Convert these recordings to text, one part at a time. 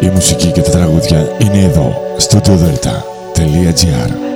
Η μουσική και τα τραγούδια είναι εδώ, στο studiodelta.gr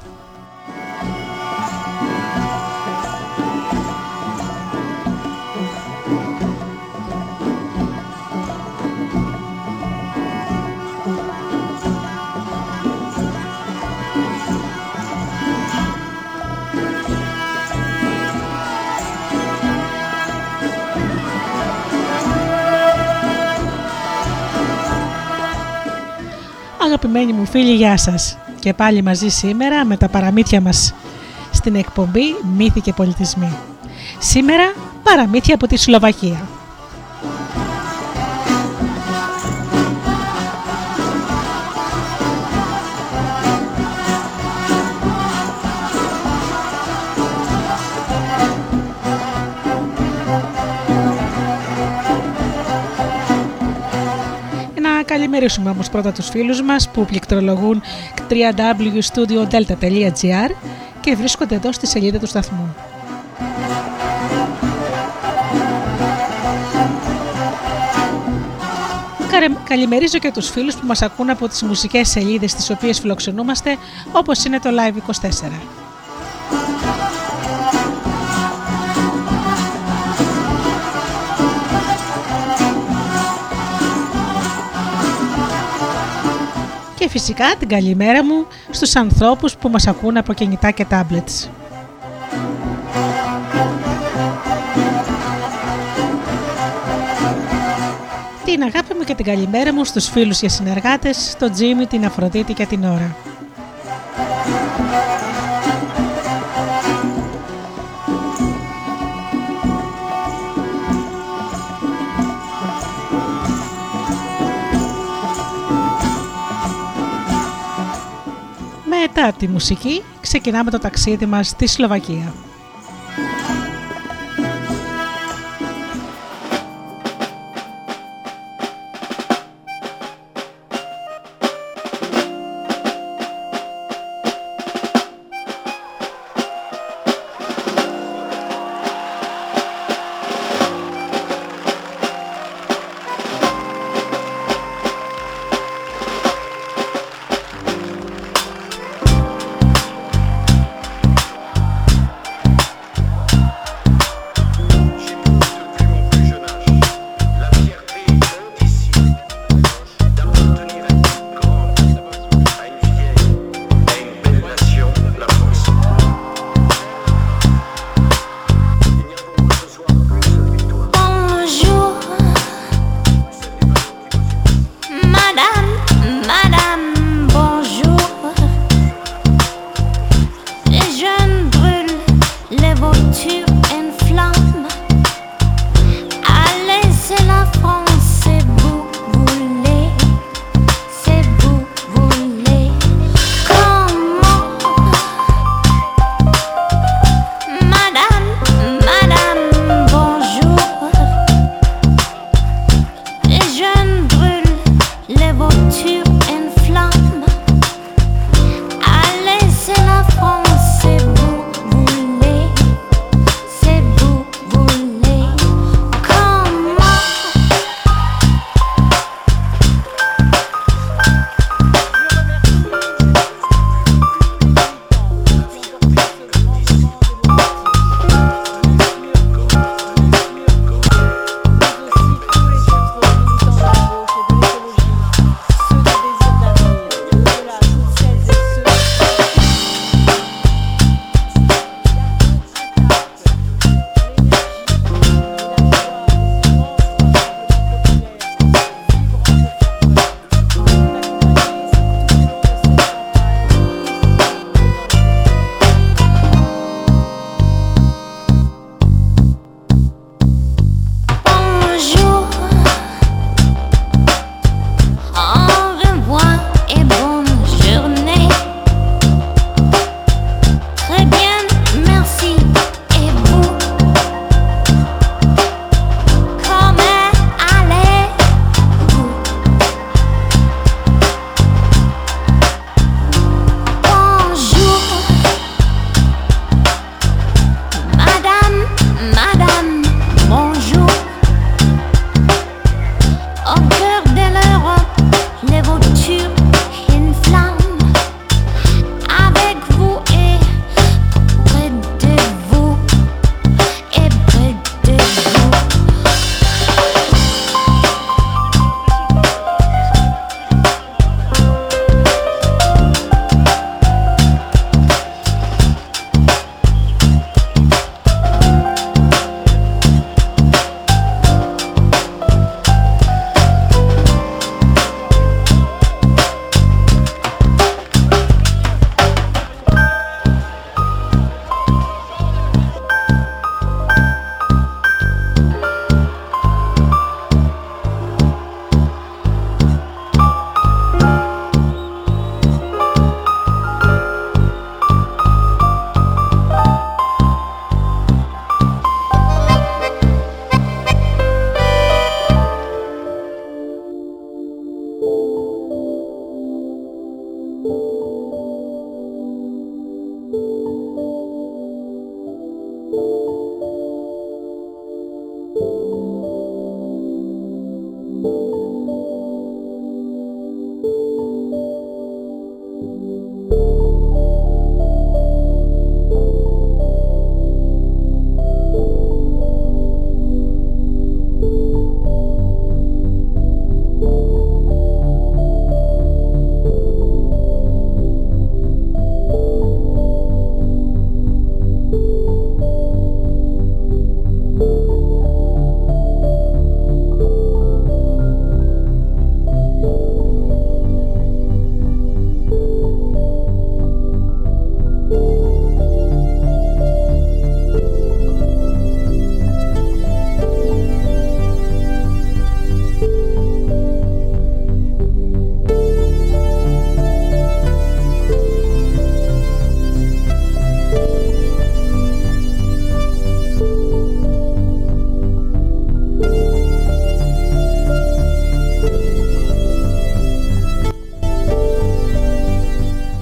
Φίλοι, γεια σας. Και πάλι μαζί σήμερα με τα παραμύθια μας στην εκπομπή «Μύθοι και πολιτισμοί». Σήμερα παραμύθια από τη Σλοβακία. Να καλημερίσουμε όμως πρώτα τους φίλους μας που πληκτρολογούν www.studiodelta.gr και βρίσκονται εδώ στη σελίδα του σταθμού. Καρε- Καλημερίζω και τους φίλους που μας ακούν από τις μουσικές σελίδες τις οποίες φιλοξενούμαστε όπως είναι το Live24. Και φυσικά την καλημέρα μου στους ανθρώπους που μας ακούν από κινητά και tablets. Την αγάπη μου και την καλημέρα μου στους φίλους και συνεργάτες, τον Τζίμι, την Αφροδίτη και την Ωρα. Μετά τη μουσική ξεκινάμε το ταξίδι μας στη Σλοβακία.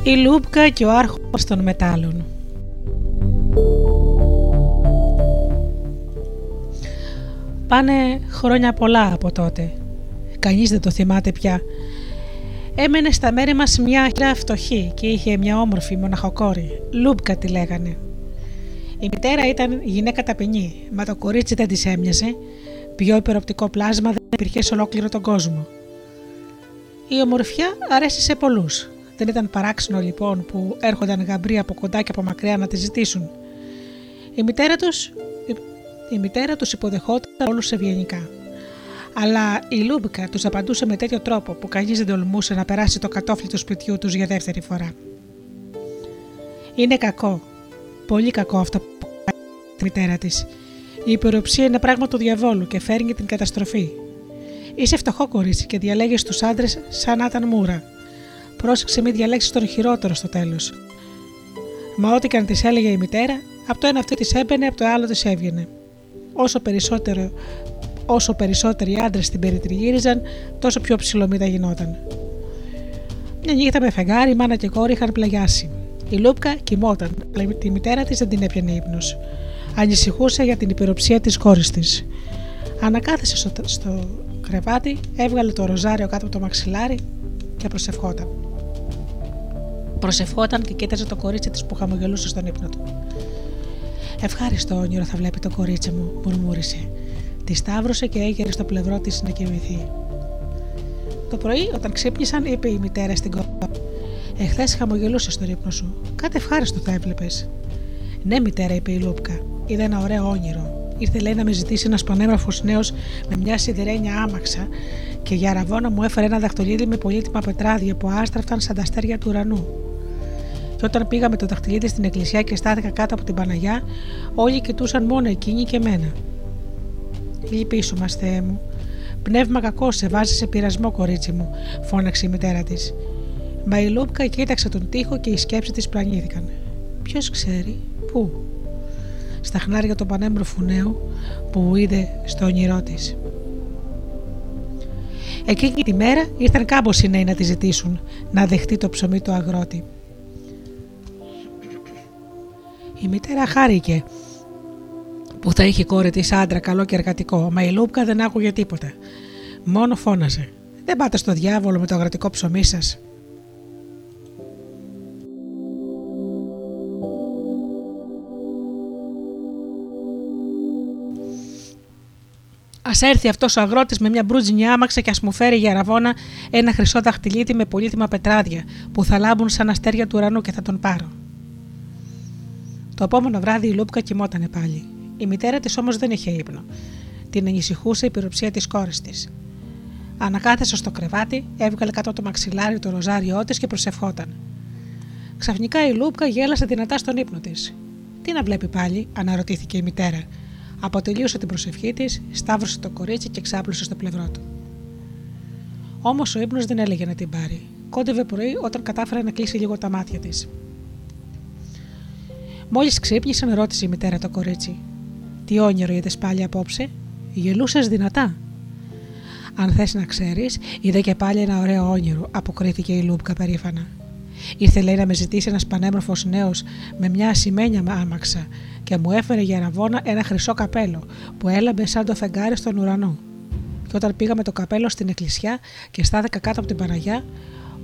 Η Λούπκα και ο άρχος των μετάλλων. Πάνε χρόνια πολλά από τότε. Κανείς δεν το θυμάται πια. Έμενε στα μέρη μας μια χειρά φτωχή και είχε μια όμορφη μοναχοκόρη. Λούπκα τη λέγανε. Η μητέρα ήταν γυναίκα ταπεινή, μα το κορίτσι δεν της έμοιαζε. Πιο υπεροπτικό πλάσμα δεν υπήρχε σε ολόκληρο τον κόσμο. Η ομορφιά αρέσει σε πολλούς. Δεν ήταν παράξενο λοιπόν που έρχονταν γαμπροί από κοντά και από μακριά να τη ζητήσουν. Η μητέρα τους η μητέρα τους υποδεχόταν όλους ευγενικά. Αλλά η Λούμπικα τους απαντούσε με τέτοιο τρόπο που κανείς δεν τολμούσε να περάσει το κατώφλι του σπιτιού τους για δεύτερη φορά. Είναι κακό, πολύ κακό αυτό που κάνει η μητέρα της. Η υπεροψία είναι πράγμα του διαβόλου και φέρνει την καταστροφή. Είσαι φτωχό κορίτσι και διαλέγεις τους άντρες σαν να ήταν μούρα. Πρόσεξε μην διαλέξεις τον χειρότερο στο τέλος. Μα ό,τι και αν της έλεγε η μητέρα, από το ένα αυτή της έμπαινε, από το άλλο της έβγαινε. Όσο, περισσότερο, όσο περισσότεροι άντρες την περιτριγύριζαν, τόσο πιο ψηλομύτα γινόταν. Μια νύχτα με φεγγάρι, η μάνα και κόρη είχαν πλαγιάσει. Η Λούπκα κοιμόταν, αλλά τη μητέρα της δεν την έπιανε ύπνος. Ανησυχούσε για την υπεροψία της κόρης της. Ανακάθισε στο, στο κρεβάτι, έβγαλε το ροζάριο κάτω από το μαξιλάρι και προσευχόταν. Προσευχόταν και κοίταζε το κορίτσι της που χαμογελούσε στον ύπνο του. Ευχάριστο όνειρο θα βλέπει το κορίτσι μου, μουρμούρισε. Τη σταύρωσε και έγερε στο πλευρό της να κοιμηθεί. Το πρωί, όταν ξύπνησαν, είπε η μητέρα στην κόρη. Εχθές χαμογελούσες στον ύπνο σου. Κάτι ευχάριστο θα έβλεπες. Ναι, μητέρα, είπε η Λούπκα. Είδα ένα ωραίο όνειρο. Ήρθε, λέει, να με ζητήσει ένας πανέμορφος νέος με μια σιδερένια άμαξα και για ραβόνα μου έφερε ένα δαχτυλίδι με πολύτιμα πετράδια που άστραφταν σαν τα αστέρια του ουρανού. Και όταν πήγαμε το δαχτυλίδι στην εκκλησιά και στάθηκα κάτω από την Παναγιά, όλοι κοιτούσαν μόνο εκείνη και εμένα. Λυπήσου μα, Θεέ μου. Πνεύμα κακός σε βάζει σε πειρασμό, κορίτσι μου, φώναξε η μητέρα της. Μα η Λούπκα κοίταξε τον τοίχο και οι σκέψεις της πλανήθηκαν. Ποιος ξέρει, πού; Στα χνάρια του πανέμορφου νέου που είδε στο όνειρό της. Εκείνη τη μέρα ήρθαν κάμποσοι νέοι να τη ζητήσουν να δεχτεί το ψωμί του αγρότη. Η μητέρα χάρηκε που θα είχε κόρη της άντρα καλό και εργατικό, μα η Λούπκα δεν άκουγε τίποτα. Μόνο φώναζε. Δεν πάτε στο διάβολο με το αγροτικό ψωμί σας. Α έρθει αυτός ο αγρότης με μια μπρούτζινη άμαξα και ας μου φέρει για ραβόνα ένα χρυσό δαχτυλίτι με πολύτιμα πετράδια που θα λάμπουν σαν αστέρια του ουρανού και θα τον πάρω. Το επόμενο βράδυ η Λούπκα κοιμότανε πάλι. Η μητέρα της όμως δεν είχε ύπνο. Την ανησυχούσε η πυροψία της κόρης της. Ανακάθεσε στο κρεβάτι, έβγαλε κάτω το μαξιλάρι το ροζάριό της και προσευχόταν. Ξαφνικά η Λούπκα γέλασε δυνατά στον ύπνο της. Τι να βλέπει πάλι, αναρωτήθηκε η μητέρα. Αποτελείωσε την προσευχή της, σταύρωσε το κορίτσι και ξάπλωσε στο πλευρό του. Όμως ο ύπνος δεν έλεγε να την πάρει. Κόντευε πρωί όταν κατάφερε να κλείσει λίγο τα μάτια της. Μόλις ξύπνησε, με ρώτησε η μητέρα το κορίτσι. Τι όνειρο είδες πάλι απόψε, γελούσες δυνατά; Αν θες να ξέρεις, είδε και πάλι ένα ωραίο όνειρο, αποκρίθηκε η Λούμπκα περήφανα. Ήρθε λέει να με ζητήσει ένας πανέμορφος νέος με μια ασημένια άμαξα και μου έφερε για ραβόνα ένα χρυσό καπέλο που έλαμπε σαν το φεγγάρι στον ουρανό. Και όταν πήγαμε το καπέλο στην εκκλησιά και στάθηκα κάτω από την Παναγιά,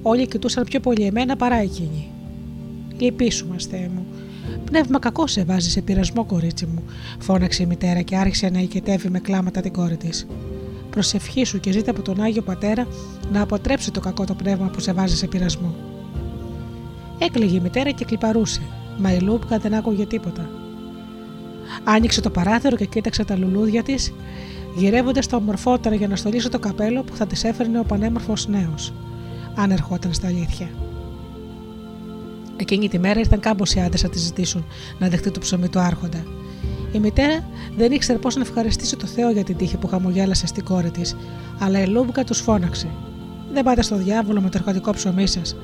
όλοι κοιτούσαν πιο πολύ εμένα παρά εκείνη. Λυπήσου μα, Θεέ μου, Πνεύμα κακό σε βάζει σε πειρασμό, κορίτσι μου, φώναξε η μητέρα και άρχισε να οικετεύει με κλάματα την κόρη της. Προσευχήσου και ζήτα από τον Άγιο Πατέρα να αποτρέψει το κακό το πνεύμα που σε βάζει σε πειρασμό. Έκλαιγε η μητέρα και κλιπαρούσε, μα η Λούπκα δεν άκουγε τίποτα. Άνοιξε το παράθυρο και κοίταξε τα λουλούδια της, γυρεύοντας τα ομορφότερα για να στολίσει το καπέλο που θα της έφερνε ο πανέμορφος νέος, αν ερχόταν στα αλήθεια. Εκείνη τη μέρα ήρθαν κάμποσοι άντρες να τη ζητήσουν να δεχτεί το ψωμί του Άρχοντα. Η μητέρα δεν ήξερε πώς να ευχαριστήσει το Θεό για την τύχη που χαμογέλασε στην κόρη της, αλλά η Λούμπκα τους φώναξε. Δεν πάτε στο διάβολο με το εργατικό ψωμί σας.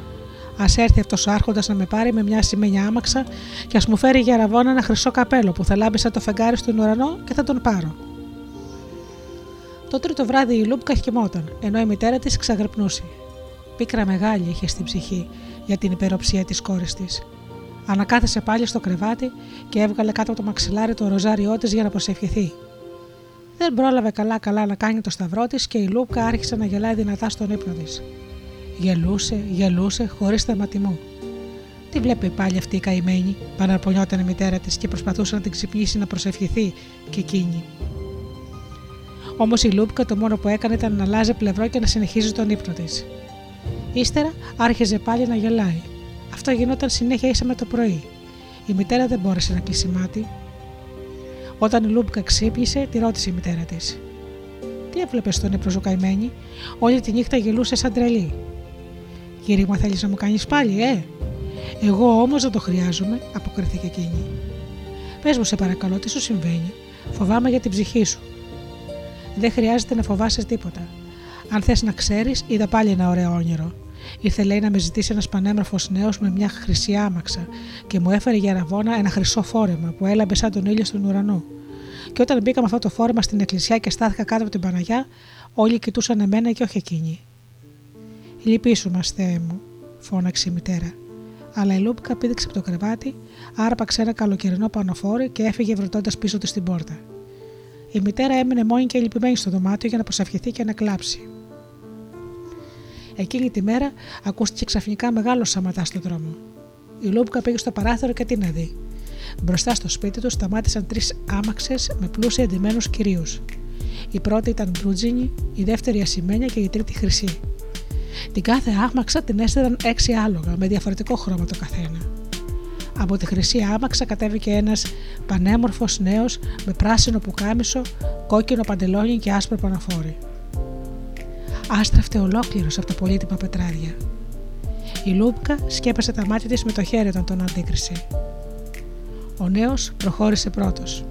Α έρθει αυτός ο Άρχοντας να με πάρει με μια σημαίνια άμαξα και ας μου φέρει για ραβόνα ένα χρυσό καπέλο που θα λάμπει σαν το φεγγάρι στον ουρανό και θα τον πάρω. Το τρίτο βράδυ η Λούμπκα χυμόταν, ενώ η μητέρα της ξαγρυπνούσε. Πίκρα μεγάλη είχε στην ψυχή για την υπεροψία της κόρης της. Ανακάθεσε πάλι στο κρεβάτι και έβγαλε κάτω από το μαξιλάρι το ροζάριό της για να προσευχηθεί. Δεν πρόλαβε καλά-καλά να κάνει το σταυρό της και η Λούπκα άρχισε να γελάει δυνατά στον ύπνο της. Γελούσε, γελούσε, χωρίς θεματισμό. Τι βλέπει πάλι αυτή η καημένη, παραπονιόταν η μητέρα της και προσπαθούσε να την ξυπνήσει να προσευχηθεί και εκείνη. Όμως η Λούπκα το μόνο που έκανε ήταν να αλλάζει πλευρό και να συνεχίζει τον ύπνο της. Ύστερα άρχιζε πάλι να γελάει. Αυτό γινόταν συνέχεια ίσα με το πρωί. Η μητέρα δεν μπόρεσε να κλείσει μάτι. Όταν η Λούπκα ξύπνησε, τη ρώτησε η μητέρα της. Τι έβλεπες στον ύπνο καημένη, όλη τη νύχτα γελούσε σαν τρελή. Κύριε μου, θέλεις να μου κάνεις πάλι, ε! Εγώ όμως δεν το χρειάζομαι, αποκρίθηκε εκείνη. Πες μου, σε παρακαλώ, τι σου συμβαίνει; Φοβάμαι για την ψυχή σου. Δεν χρειάζεται να φοβάσαι τίποτα. Αν θες να ξέρεις, είδα πάλι ένα ωραίο όνειρο. Ήρθε, λέει, να με ζητήσει ένας πανέμορφος νέος με μια χρυσή άμαξα και μου έφερε για ραβόνα ένα χρυσό φόρεμα που έλαμπε σαν τον ήλιο στον ουρανό. Και όταν μπήκα με αυτό το φόρεμα στην εκκλησιά και στάθηκα κάτω από την Παναγιά, όλοι κοιτούσαν εμένα και όχι εκείνη. Λυπήσου μα, Θεέ μου, φώναξε η μητέρα. Αλλά η Λούπκα πήδηξε από το κρεβάτι, άρπαξε ένα καλοκαιρινό πανοφόρι και έφυγε βρετώντας πίσω της την πόρτα. Η μητέρα έμεινε μόνη και λυπημένη στο δωμάτιο για να προσευχηθεί και να κλάψει. Εκείνη τη μέρα ακούστηκε ξαφνικά μεγάλο σαματά στον δρόμο. Η Λούμπκα πήγε στο παράθυρο και τι να δει. Μπροστά στο σπίτι του σταμάτησαν τρεις άμαξες με πλούσια εντυμένους κυρίους. Η πρώτη ήταν μπλουτζίνη, η δεύτερη ασημένια και η τρίτη χρυσή. Την κάθε άμαξα την έστελαν έξι άλογα με διαφορετικό χρώμα το καθένα. Από τη χρυσή άμαξα κατέβηκε ένας πανέμορφος νέος με πράσινο πουκάμισο, κόκκινο παντελόνι και άσπρο παναφόρι. Άστραφτε ολόκληρος από τα πολύτιμα πετράδια. Η Λούπκα σκέπασε τα μάτια της με το χέρι όταν τον αντίκρισε. Ο νέος προχώρησε πρώτος.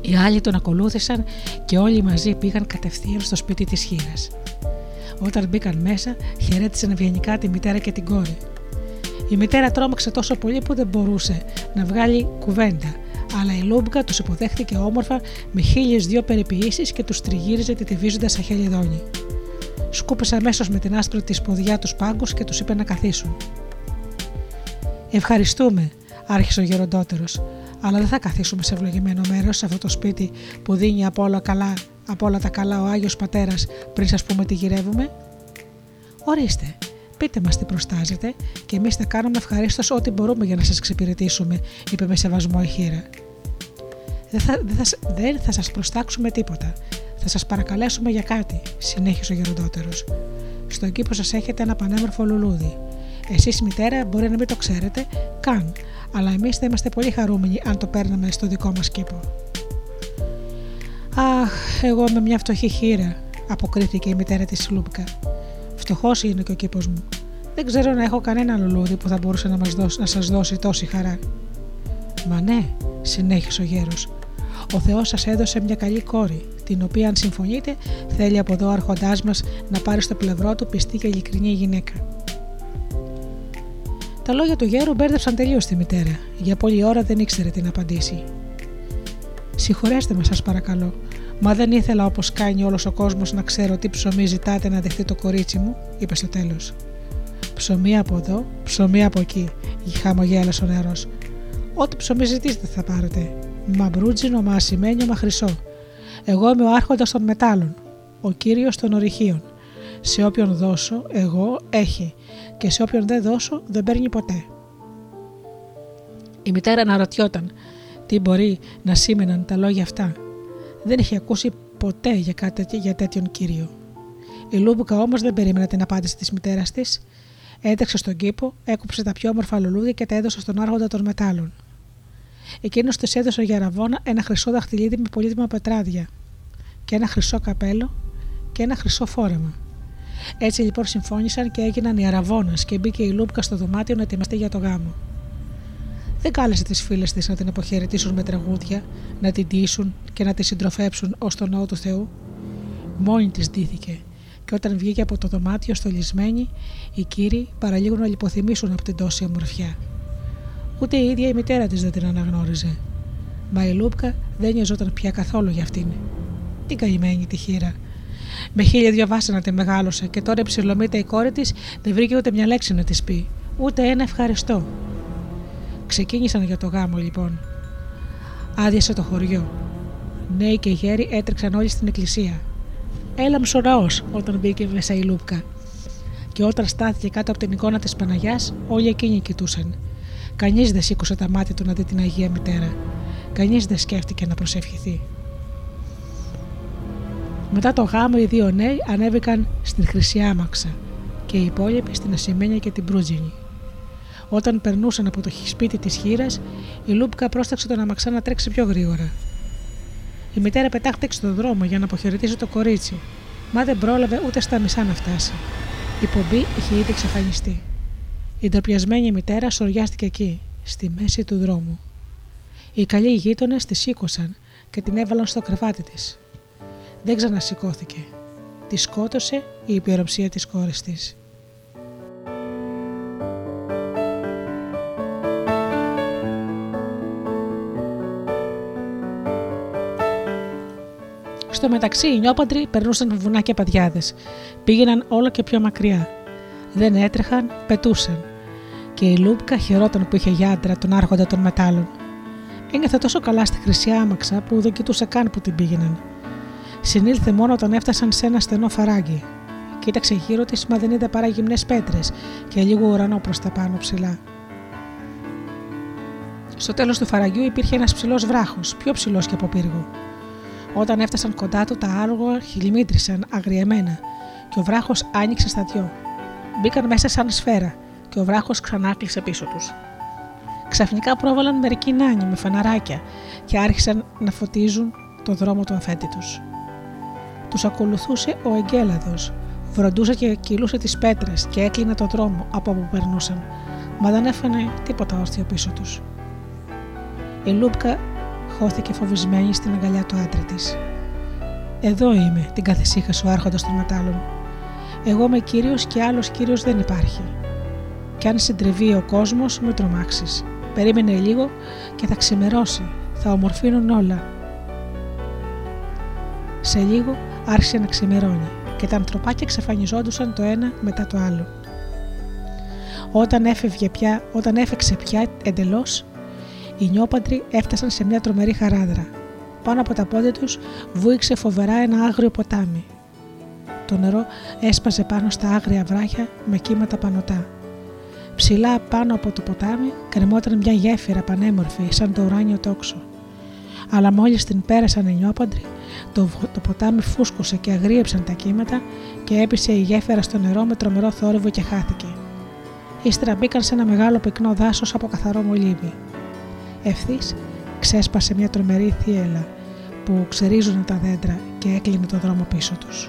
Οι άλλοι τον ακολούθησαν και όλοι μαζί πήγαν κατευθείαν στο σπίτι της χείρας. Όταν μπήκαν μέσα, χαιρέτησαν ευγενικά τη μητέρα και την κόρη. Η μητέρα τρόμαξε τόσο πολύ που δεν μπορούσε να βγάλει κουβέντα, αλλά η Λούμπκα τους υποδέχτηκε όμορφα με χίλιες δυο περιποιήσεις και τους τριγύριζε τυβίζοντα σαν χελιδόνι. Σκούπισε αμέσως με την άσπρη της ποδιά τους πάγκους και τους είπε να καθίσουν. Ευχαριστούμε, άρχισε ο γεροντότερος, αλλά δεν θα καθίσουμε σε ευλογημένο μέρος σε αυτό το σπίτι που δίνει από όλα, καλά, από όλα τα καλά ο Άγιος Πατέρας πριν σας πούμε τι γυρεύουμε. Ορίστε, πείτε μας τι προστάζετε και εμείς θα κάνουμε ευχαρίστως ό,τι μπορούμε για να σας εξυπηρετήσουμε, είπε με σεβασμό η χείρα. Δεν θα, δεν θα, δεν θα σας προστάξουμε τίποτα. Θα σας παρακαλέσουμε για κάτι, συνέχισε ο γεροντότερος. Στον κήπο σας έχετε ένα πανέμορφο λουλούδι. Εσείς, μητέρα, μπορεί να μην το ξέρετε καν, αλλά εμείς θα είμαστε πολύ χαρούμενοι αν το παίρναμε στο δικό μας κήπο. Αχ, εγώ είμαι μια φτωχή χείρα, αποκρίθηκε η μητέρα της Λούμπκα. Φτωχό είναι και ο κήπος μου. Δεν ξέρω να έχω κανένα λουλούδι που θα μπορούσε να, μας δώσει, να σας δώσει τόση χαρά. Μα ναι, συνέχισε ο γέρος. Ο Θεός σας έδωσε μια καλή κόρη, την οποία αν συμφωνείτε θέλει από εδώ ο άρχοντάς μας να πάρει στο πλευρό του πιστή και ειλικρινή γυναίκα. Τα λόγια του γέρου μπέρδεψαν τελείως τη μητέρα. Για πολλή ώρα δεν ήξερε τι να απαντήσει. Συγχωρέστε με, σας παρακαλώ, μα δεν ήθελα όπως κάνει όλος ο κόσμος να ξέρω τι ψωμί ζητάτε να δεχτεί το κορίτσι μου, είπε στο τέλος. Ψωμί από εδώ, ψωμί από εκεί, χαμογέλασε ο νερό. Ό,τι ψωμί ζητήσετε θα πάρετε. Μα μπρούτζινο, μα ασημένιο, μα χρυσό. Εγώ είμαι ο άρχοντας των μετάλλων, ο κύριος των ορυχείων. Σε όποιον δώσω, εγώ, έχει, και σε όποιον δεν δώσω, δεν παίρνει ποτέ. Η μητέρα αναρωτιόταν τι μπορεί να σήμαιναν τα λόγια αυτά. Δεν είχε ακούσει ποτέ για, κάτι, για τέτοιον κύριο. Η Λούμπουκα όμως δεν περίμενε την απάντηση της μητέρας της. Έτρεξε στον κήπο, έκοψε τα πιο όμορφα λουλούδια και τα έδωσε στον άρχοντα των μετάλλων. Εκείνος της έδωσε για ραβόνα ένα χρυσό δαχτυλίδι με πολύτιμα πετράδια και ένα χρυσό καπέλο και ένα χρυσό φόρεμα. Έτσι λοιπόν συμφώνησαν και έγιναν οι αραβόνα και μπήκε η Λούμπκα στο δωμάτιο να ετοιμαστεί για το γάμο. Δεν κάλεσε τις φίλες της να την αποχαιρετήσουν με τραγούδια, να την τύσουν και να τη συντροφέψουν ως τον ναό του Θεού. Μόνη της ντύθηκε, και όταν βγήκε από το δωμάτιο στολισμένη, οι κύριοι παραλίγο να λιποθυμήσουν από την τόση ομορφιά. Ούτε η ίδια η μητέρα της δεν την αναγνώριζε. Μα η Λούπκα δεν νοιαζόταν πια καθόλου για αυτήν. Τι καημένη τη χείρα. Με χίλια δυο βάσανα τη μεγάλωσε και τώρα η ψηλομύτα η κόρη της δεν βρήκε ούτε μια λέξη να της πει, ούτε ένα ευχαριστώ. Ξεκίνησαν για το γάμο λοιπόν. Άδειασε το χωριό. Νέοι και γέροι έτρεξαν όλοι στην εκκλησία. Έλα ο όταν μπήκε μέσα η Λούπκα. Και όταν στάθηκε κάτω από την εικόνα της Παναγιάς, όλοι εκείνοι κοιτούσαν. Κανείς δεν σήκωσε τα μάτια του να δει την Αγία Μητέρα. Κανείς δεν σκέφτηκε να προσευχηθεί. Μετά το γάμο οι δύο νέοι ανέβηκαν στην Χρυσή Άμαξα και οι υπόλοιποι στην Ασημένια και την Προύτζινη. Όταν περνούσαν από το σπίτι της χείρα, η Λούπκα πρόσταξε τον αμαξά να τρέξει πιο γρήγορα. Η μητέρα πετάχτηκε στον δρόμο για να αποχαιρετήσει το κορίτσι, μα δεν πρόλαβε ούτε στα μισά να φτάσει. Η πομπή είχε ήδη εξαφανιστεί. Η ντροπιασμένη μητέρα σοριάστηκε εκεί, στη μέση του δρόμου. Οι καλοί γείτονες τη σήκωσαν και την έβαλαν στο κρεβάτι της. Δεν ξανασηκώθηκε. Τη σκότωσε η υπεροψία της κόρης της. Στο μεταξύ οι νιόπαντροι περνούσαν βουνά και παδιάδε. Πήγαιναν όλο και πιο μακριά. Δεν έτρεχαν, πετούσαν. Και η Λούμπκα χαιρόταν που είχε γιάντρα τον άρχοντα των μετάλλων. Ένιωθε τόσο καλά στη χρυσή άμαξα που δεν κοιτούσε καν που την πήγαιναν. Συνήλθε μόνο όταν έφτασαν σε ένα στενό φαράγγι. Κοίταξε γύρω της, μα δεν είδε παρά γυμνές πέτρες και λίγο ουρανό προς τα πάνω ψηλά. Στο τέλος του φαραγγιού υπήρχε ένας ψηλός βράχος, πιο ψηλός και από πύργο. Όταν έφτασαν κοντά του, τα άλογα χιλιμήτρησαν αγριεμένα και ο βράχος άνοιξε στα δυο. Μπήκαν μέσα σαν σφαίρα και ο βράχος ξανά κλείσε πίσω τους. Ξαφνικά πρόβαλαν μερικοί νάνοι με φαναράκια και άρχισαν να φωτίζουν το δρόμο του αφέντη τους. Τους ακολουθούσε ο Εγκέλαδος, βροντούσε και κυλούσε τις πέτρες και έκλεινε το δρόμο από όπου περνούσαν, μα δεν έφανε τίποτα όρθιο πίσω τους. Η Λούπκα χώθηκε φοβισμένη στην αγκαλιά του άντρα της. Εδώ είμαι, την καθησύχασε ο άρχοντα των μετάλλων. Εγώ είμαι κύριος και άλλος κύριος δεν υπάρχει. Κι αν συντριβεί ο κόσμος, με τρομάξεις. Περίμενε λίγο και θα ξημερώσει. Θα ομορφύνουν όλα. Σε λίγο άρχισε να ξημερώνει και τα ανθρωπάκια εξαφανιζόντουσαν το ένα μετά το άλλο. Όταν, έφευγε πια, όταν έφεξε πια εντελώς, οι νιόπαντροι έφτασαν σε μια τρομερή χαράδρα. Πάνω από τα πόδια τους βούηξε φοβερά ένα άγριο ποτάμι. Το νερό έσπαζε πάνω στα άγρια βράχια με κύματα πανωτά. Ψηλά πάνω από το ποτάμι κρεμόταν μια γέφυρα πανέμορφη σαν το ουράνιο τόξο. Αλλά μόλις την πέρασαν οι νιόπαντροι, το, το ποτάμι φούσκωσε και αγρίεψαν τα κύματα και έπεισε η γέφυρα στο νερό με τρομερό θόρυβο και χάθηκε. Ύστερα μπήκαν σε ένα μεγάλο πυκνό δάσος από καθαρό μολύβι. Ευθύς ξέσπασε μια τρομερή θύελα που ξερίζουν τα δέντρα και έκλεινε το δρόμο πίσω τους.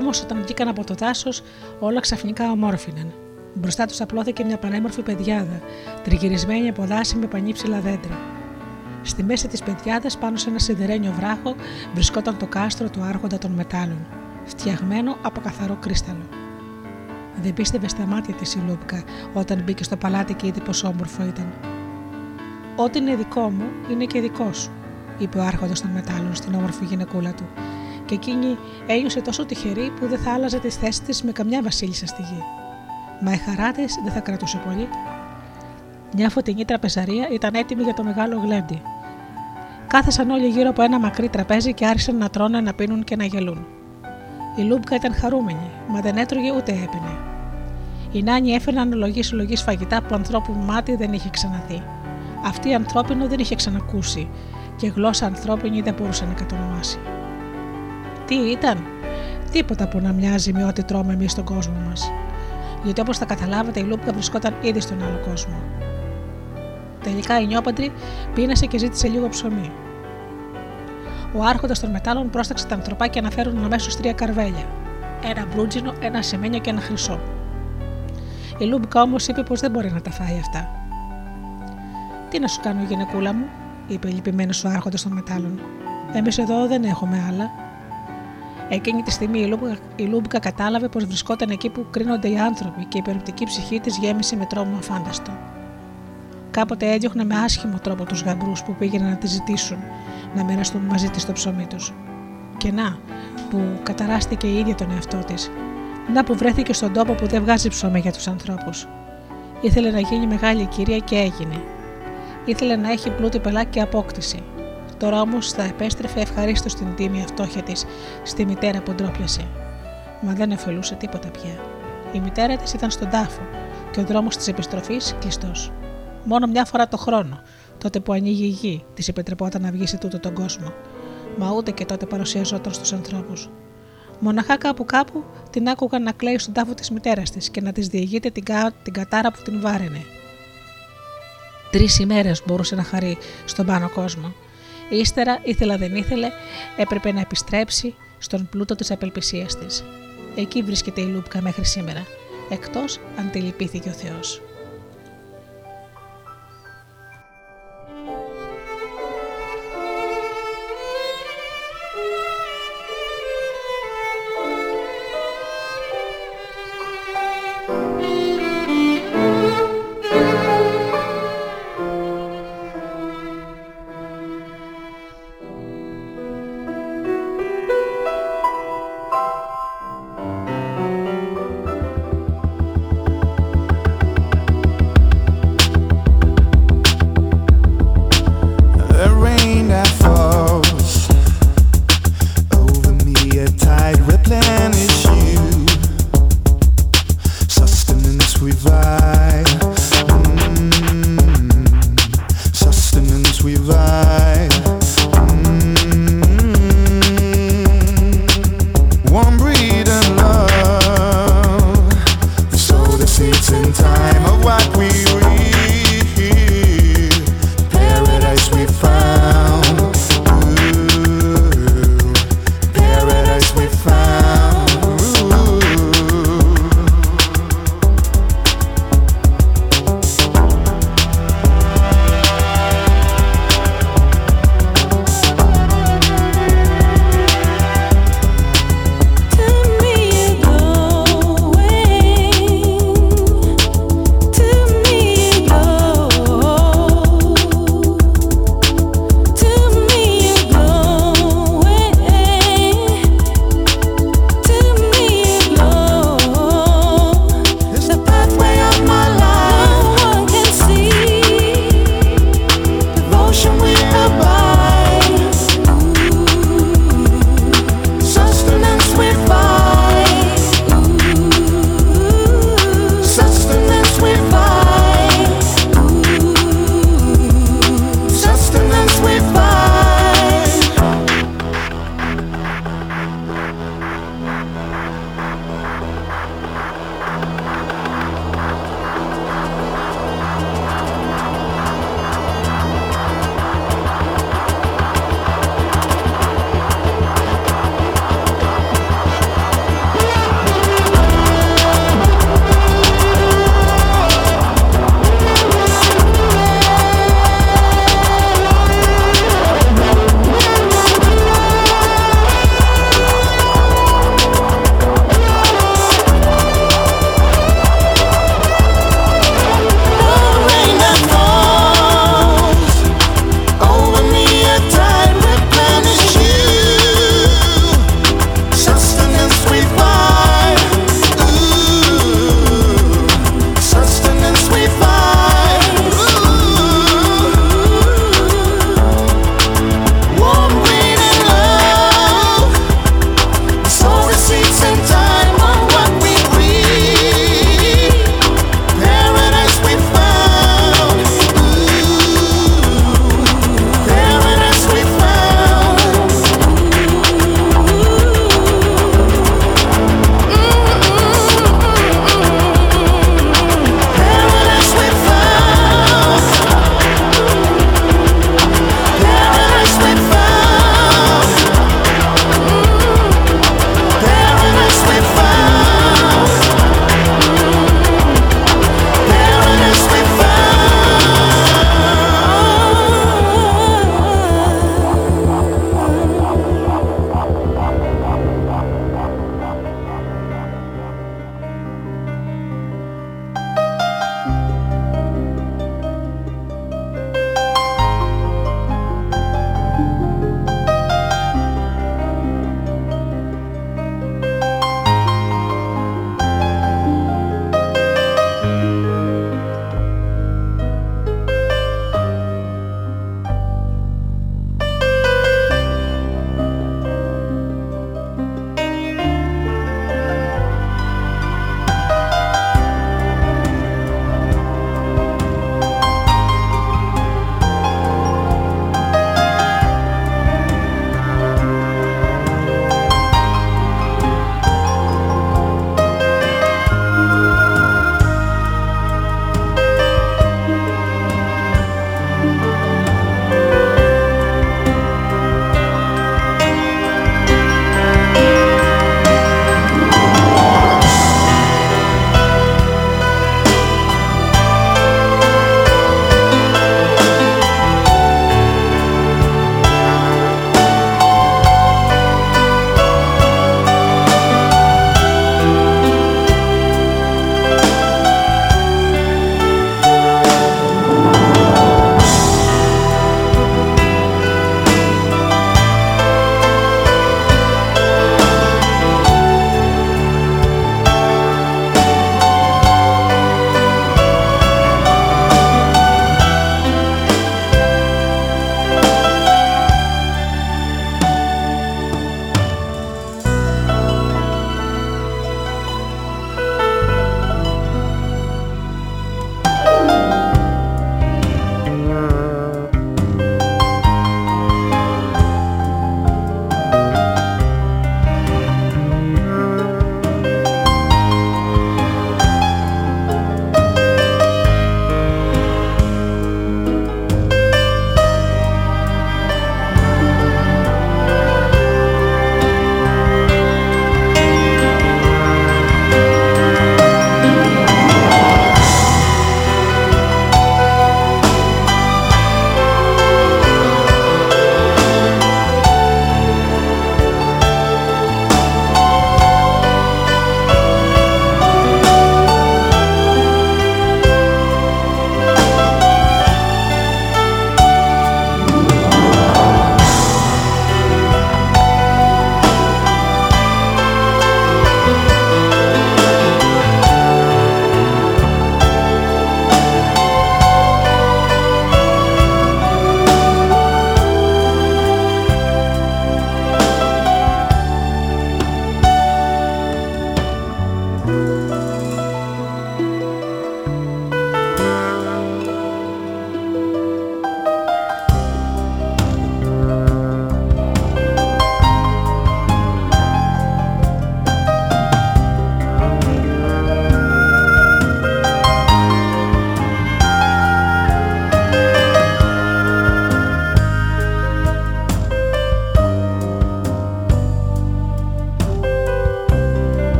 Όμως, όταν βγήκαν από το δάσος, όλα ξαφνικά ομόρφιναν. Μπροστά τους απλώθηκε μια πανέμορφη πεδιάδα, τριγυρισμένη από δάση με πανύψηλα δέντρα. Στη μέση της πεδιάδας, πάνω σε ένα σιδερένιο βράχο, βρισκόταν το κάστρο του Άρχοντα των Μετάλλων, φτιαγμένο από καθαρό κρίσταλο. Δεν πίστευε στα μάτια της η Λούπκα όταν μπήκε στο παλάτι και είδε πόσο όμορφο ήταν. Ό,τι είναι δικό μου είναι και δικό σου, είπε ο Άρχοντας των Μετάλλων στην όμορφη γυναικούλα του, και εκείνη ένιωσε τόσο τυχερή που δεν θα άλλαζε τη θέση της με καμιά βασίλισσα στη γη. Μα η χαρά της δεν θα κρατούσε πολύ. Μια φωτεινή τραπεζαρία ήταν έτοιμη για το μεγάλο γλέντι. Κάθισαν όλοι γύρω από ένα μακρύ τραπέζι και άρχισαν να τρώνε, να πίνουν και να γελούν. Η Λούμπκα ήταν χαρούμενη, μα δεν έτρωγε ούτε έπινε. Οι νάνοι έφερναν λογής λογής φαγητά που ανθρώπου μάτι δεν είχε ξαναδεί. Αυτή ανθρώπινο δεν είχε ξανακούσει και γλώσσα ανθρώπινη δεν μπορούσε να κατονομάσει. Τι ήταν, τίποτα που να μοιάζει με ό,τι τρώμε εμείς στον κόσμο μας. Γιατί όπως θα καταλάβετε, η Λούπκα βρισκόταν ήδη στον άλλο κόσμο. Τελικά η νιόπαντρη πίνασε και ζήτησε λίγο ψωμί. Ο άρχοντας των μετάλλων πρόσταξε τα ανθρωπάκια να φέρουν αμέσως τρία καρβέλια. Ένα μπρούτζινο, ένα σεμένιο και ένα χρυσό. Η Λούμπκα όμως είπε πως δεν μπορεί να τα φάει αυτά. Τι να σου κάνω, γυναικούλα μου, είπε λυπημένος ο άρχοντας των μετάλλων. Εμείς εδώ δεν έχουμε άλλα. Εκείνη τη στιγμή η Λούμπκα, η Λούμπκα κατάλαβε πως βρισκόταν εκεί που κρίνονται οι άνθρωποι και η περήφανη ψυχή της γέμισε με τρόμο αφάνταστο. Κάποτε έδιωχνε με άσχημο τρόπο τους γαμπρούς που πήγαιναν να τη ζητήσουν να μοιραστούν μαζί της το ψωμί τους. Και να, που καταράστηκε η ίδια τον εαυτό της. Να που βρέθηκε στον τόπο που δεν βγάζει ψωμί για τους ανθρώπους. Ήθελε να γίνει μεγάλη κυρία και έγινε. Ήθελε να έχει πλούτη πελά και απόκτηση. Τώρα όμως θα επέστρεφε ευχαρίστως την τίμη αυτόχεια της στη μητέρα που ντρόπιασε. Μα δεν εφελούσε τίποτα πια. Η μητέρα της ήταν στον τάφο και ο δρόμος της επιστροφής κλειστός. Μόνο μια φορά το χρόνο, τότε που ανοίγει η γη, της επιτρεπόταν να βγει σε τούτο τον κόσμο. Μα ούτε και τότε παρουσιαζόταν στους ανθρώπους. Μοναχά κάπου κάπου την άκουγαν να κλαίει στον τάφο της μητέρας της και να της διηγείται την, κα... την κατάρα που την βάραινε. Τρεις ημέρες μπορούσε να χαρεί στον πάνω κόσμο. Ύστερα, ήθελα δεν ήθελε, έπρεπε να επιστρέψει στον πλούτο της απελπισίας της. Εκεί βρίσκεται η Λούπκα μέχρι σήμερα, εκτός αν τη λυπήθηκε ο Θεός.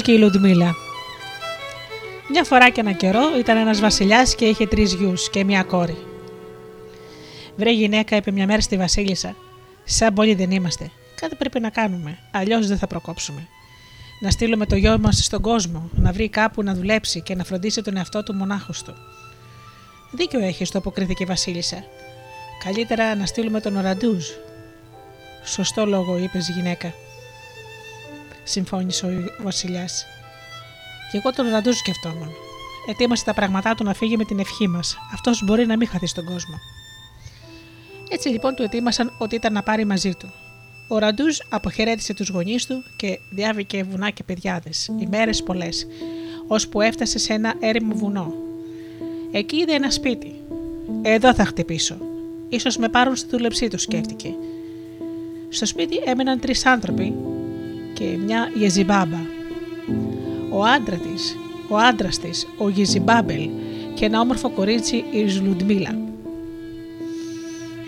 Ραντούζ και η Λουντμίλα. Μια φορά και ένα καιρό ήταν ένας βασιλιάς και είχε τρεις γιους και μια κόρη. Βρε γυναίκα, είπε μια μέρα στη Βασίλισσα, Σαν πολλοί δεν είμαστε. Κάτι πρέπει να κάνουμε, αλλιώς δεν θα προκόψουμε. Να στείλουμε το γιο μας στον κόσμο, να βρει κάπου να δουλέψει και να φροντίσει τον εαυτό του μονάχος του. Δίκιο έχεις, το αποκρίθηκε η Βασίλισσα. Καλύτερα να στείλουμε τον Οραντούζ. Σωστό λόγο, είπες η γυναίκα. Συμφώνησε ο Βασιλιάς. Και εγώ τον Οραντούζ σκεφτόμουν. Ετοίμασε τα πράγματά του να φύγει με την ευχή μας. Αυτός μπορεί να μην χαθεί στον κόσμο. Έτσι λοιπόν του ετοίμασαν ότι ήταν να πάρει μαζί του. Ο Ραντούζ αποχαιρέτησε τους γονείς του και διάβηκε βουνά και παιδιάδε, ημέρε πολλές, ώσπου έφτασε σε ένα έρημο βουνό. Εκεί είδε ένα σπίτι. Εδώ θα χτυπήσω. Ίσως με πάρουν στη δούλεψή τους, σκέφτηκε. Στο σπίτι έμεναν τρεις άνθρωποι και μια Γεζιμπάμπα. Ο άντρα της, ο άντρας της, ο Γεζιμπάμπελ και ένα όμορφο κορίτσι η Ζλουντμίλα.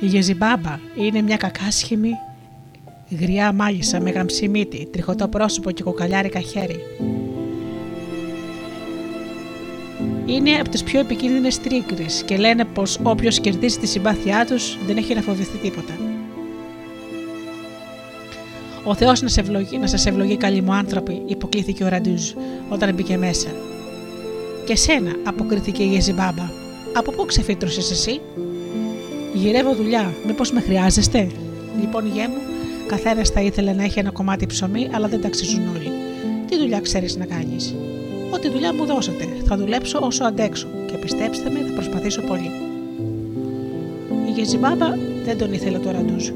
Η Γεζιμπάμπα είναι μια κακάσχημη γριά μάγισσα με γαμψή μύτη, τριχωτό πρόσωπο και κοκαλιάρικα χέρι. Είναι από τις πιο επικίνδυνες τρίκρε και λένε πως όποιος κερδίσει τη συμπάθειά τους δεν έχει να φοβηθεί τίποτα. Ο Θεός να, σε να σας ευλογεί, καλοί μου άνθρωποι, υποκλήθηκε ο Ραντούζ όταν μπήκε μέσα. Και σένα, αποκρίθηκε η Γεζιμπάμπα. Από πού ξεφύτρωσες εσύ, Γυρεύω δουλειά, μήπως με χρειάζεστε; Λοιπόν, γέ μου, καθένας θα ήθελε να έχει ένα κομμάτι ψωμί, αλλά δεν τα αξίζουν όλοι. Τι δουλειά ξέρεις να κάνεις; Ό,τι δουλειά μου δώσετε. Θα δουλέψω όσο αντέξω και πιστέψτε με, θα προσπαθήσω πολύ. Η Γεζιμπάμπα δεν τον ήθελε το ραντούζ,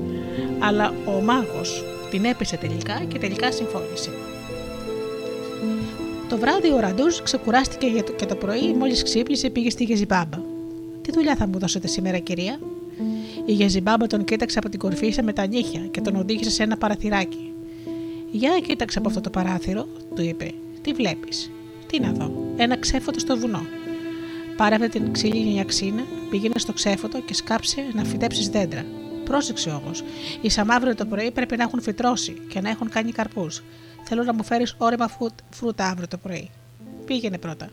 αλλά ο μάγος την έπεισε τελικά και τελικά συμφώνησε. Το βράδυ ο Ραντούζ ξεκουράστηκε και το πρωί, μόλις ξύπνησε, πήγε στη Γεζιμπάμπα. Τι δουλειά θα μου δώσετε σήμερα, κυρία, η Γεζιμπάμπα τον κοίταξε από την κορφή με τα νύχια και τον οδήγησε σε ένα παραθυράκι. Για κοίταξε από αυτό το παράθυρο, του είπε. Τι βλέπεις; Τι να δω; Ένα ξέφωτο στο βουνό. Πάρε την ξύλινη αξίνα, πήγαινε στο ξέφωτο και σκάψε να φυτέψεις δέντρα. Πρόσεξε όμως. Οι σαμαύροι το πρωί πρέπει να έχουν φυτρώσει και να έχουν κάνει καρπούς. Θέλω να μου φέρεις όρεμα φρούτα αύριο το πρωί. Πήγαινε πρώτα.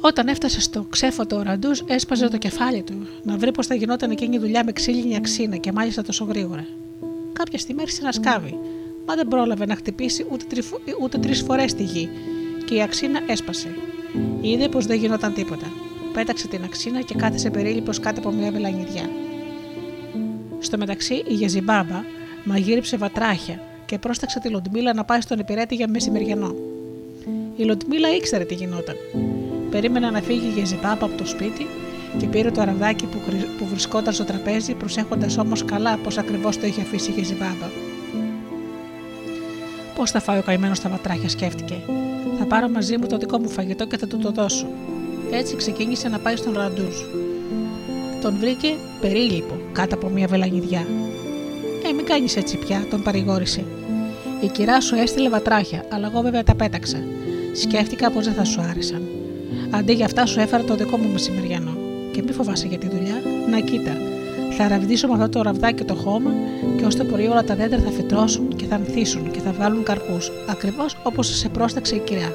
Όταν έφτασε στο ξέφωτο ο Ραντούζ, έσπαζε το κεφάλι του να βρει πώς θα γινόταν εκείνη η δουλειά με ξύλινη αξίνα και μάλιστα τόσο γρήγορα. Κάποια στιγμή άρχισε να σκάβει, μα δεν πρόλαβε να χτυπήσει ούτε, τριφο... ούτε τρεις φορές τη γη και η αξίνα έσπασε. Είδε πως δεν γινόταν τίποτα. Πέταξε την αξίνα και κάθεσε περίληπτο κάτω από μια βελανιδιά. Στο μεταξύ, η Γεζιμπάμπα μαγείριψε βατράχια και πρόσταξε τη Λοντμίλα να πάει στον υπηρέτη για μεσημεριανό. Η Λοντμίλα ήξερε τι γινόταν. Περίμενα να φύγει η Γεζιμπάμπα από το σπίτι και πήρε το αραβδάκι που, που βρισκόταν στο τραπέζι, προσέχοντας όμως καλά πώς ακριβώς το είχε αφήσει η Γεζιμπάμπα. Πώς θα φάει ο καημένο τα βατράχια, σκέφτηκε. Θα πάρω μαζί μου το δικό μου φαγητό και θα του το δώσω. Έτσι ξεκίνησε να πάει στον Ραντούζ. Τον βρήκε περίλυπο κάτω από μια βελανιδιά. Ε, μην κάνεις έτσι πια, τον παρηγόρησε. Η κυρά σου έστειλε βατράχια, αλλά εγώ βέβαια τα πέταξα. Σκέφτηκα πως δεν θα σου άρεσαν. Αντί για αυτά σου έφερα το δικό μου μεσημεριανό. Και μη φοβάσαι για τη δουλειά, να κοίτα. Θα ραβδίσω με αυτό το ραβδάκι το χώμα και ω το πρωί όλα τα δέντρα θα φυτρώσουν και θα ανθίσουν και θα βγάλουν καρπούς, ακριβώς όπως σε πρόσταξε η κυρία.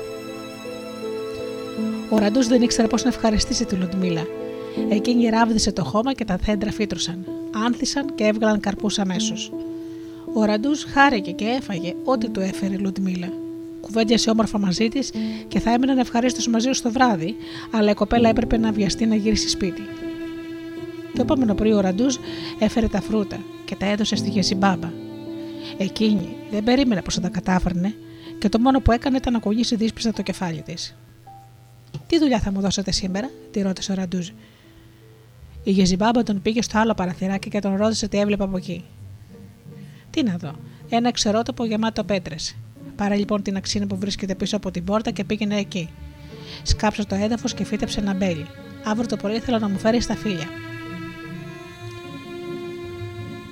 Ο Ραντούς δεν ήξερε πώς να ευχαριστήσει τη Λουντμίλα. Εκείνη ράβδισε το χώμα και τα δέντρα φύτρωσαν. Άνθησαν και έβγαλαν καρπούς αμέσως. Ο Ραντούς χάρηκε και έφαγε ό,τι του έφερε η Λουντμίλα κουβέντιασε όμορφα μαζί της και θα έμειναν ευχαρίστως μαζί του το βράδυ, αλλά η κοπέλα έπρεπε να βιαστεί να γυρίσει σπίτι. Το επόμενο πρωί ο Ραντούζ έφερε τα φρούτα και τα έδωσε στη Γεσιμπάμπα. Εκείνη δεν περίμενε πως θα τα κατάφερνε και το μόνο που έκανε ήταν να κολλήσει δύσπιστα το κεφάλι της. Τι δουλειά θα μου δώσετε σήμερα, τη ρώτησε ο Ραντούζ. Η Γεζιμπάμπα τον πήγε στο άλλο παραθυράκι και τον ρώτησε τι έβλεπε από εκεί. Τι να δω, ένα ξερότοπο γεμάτο πέτρες. Πάρε λοιπόν την αξίνα που βρίσκεται πίσω από την πόρτα και πήγαινε εκεί. Σκάψε το έδαφος και φύτεψε ένα μπέλι. Αύριο το πρωί θέλω να μου φέρεις τα φίλια.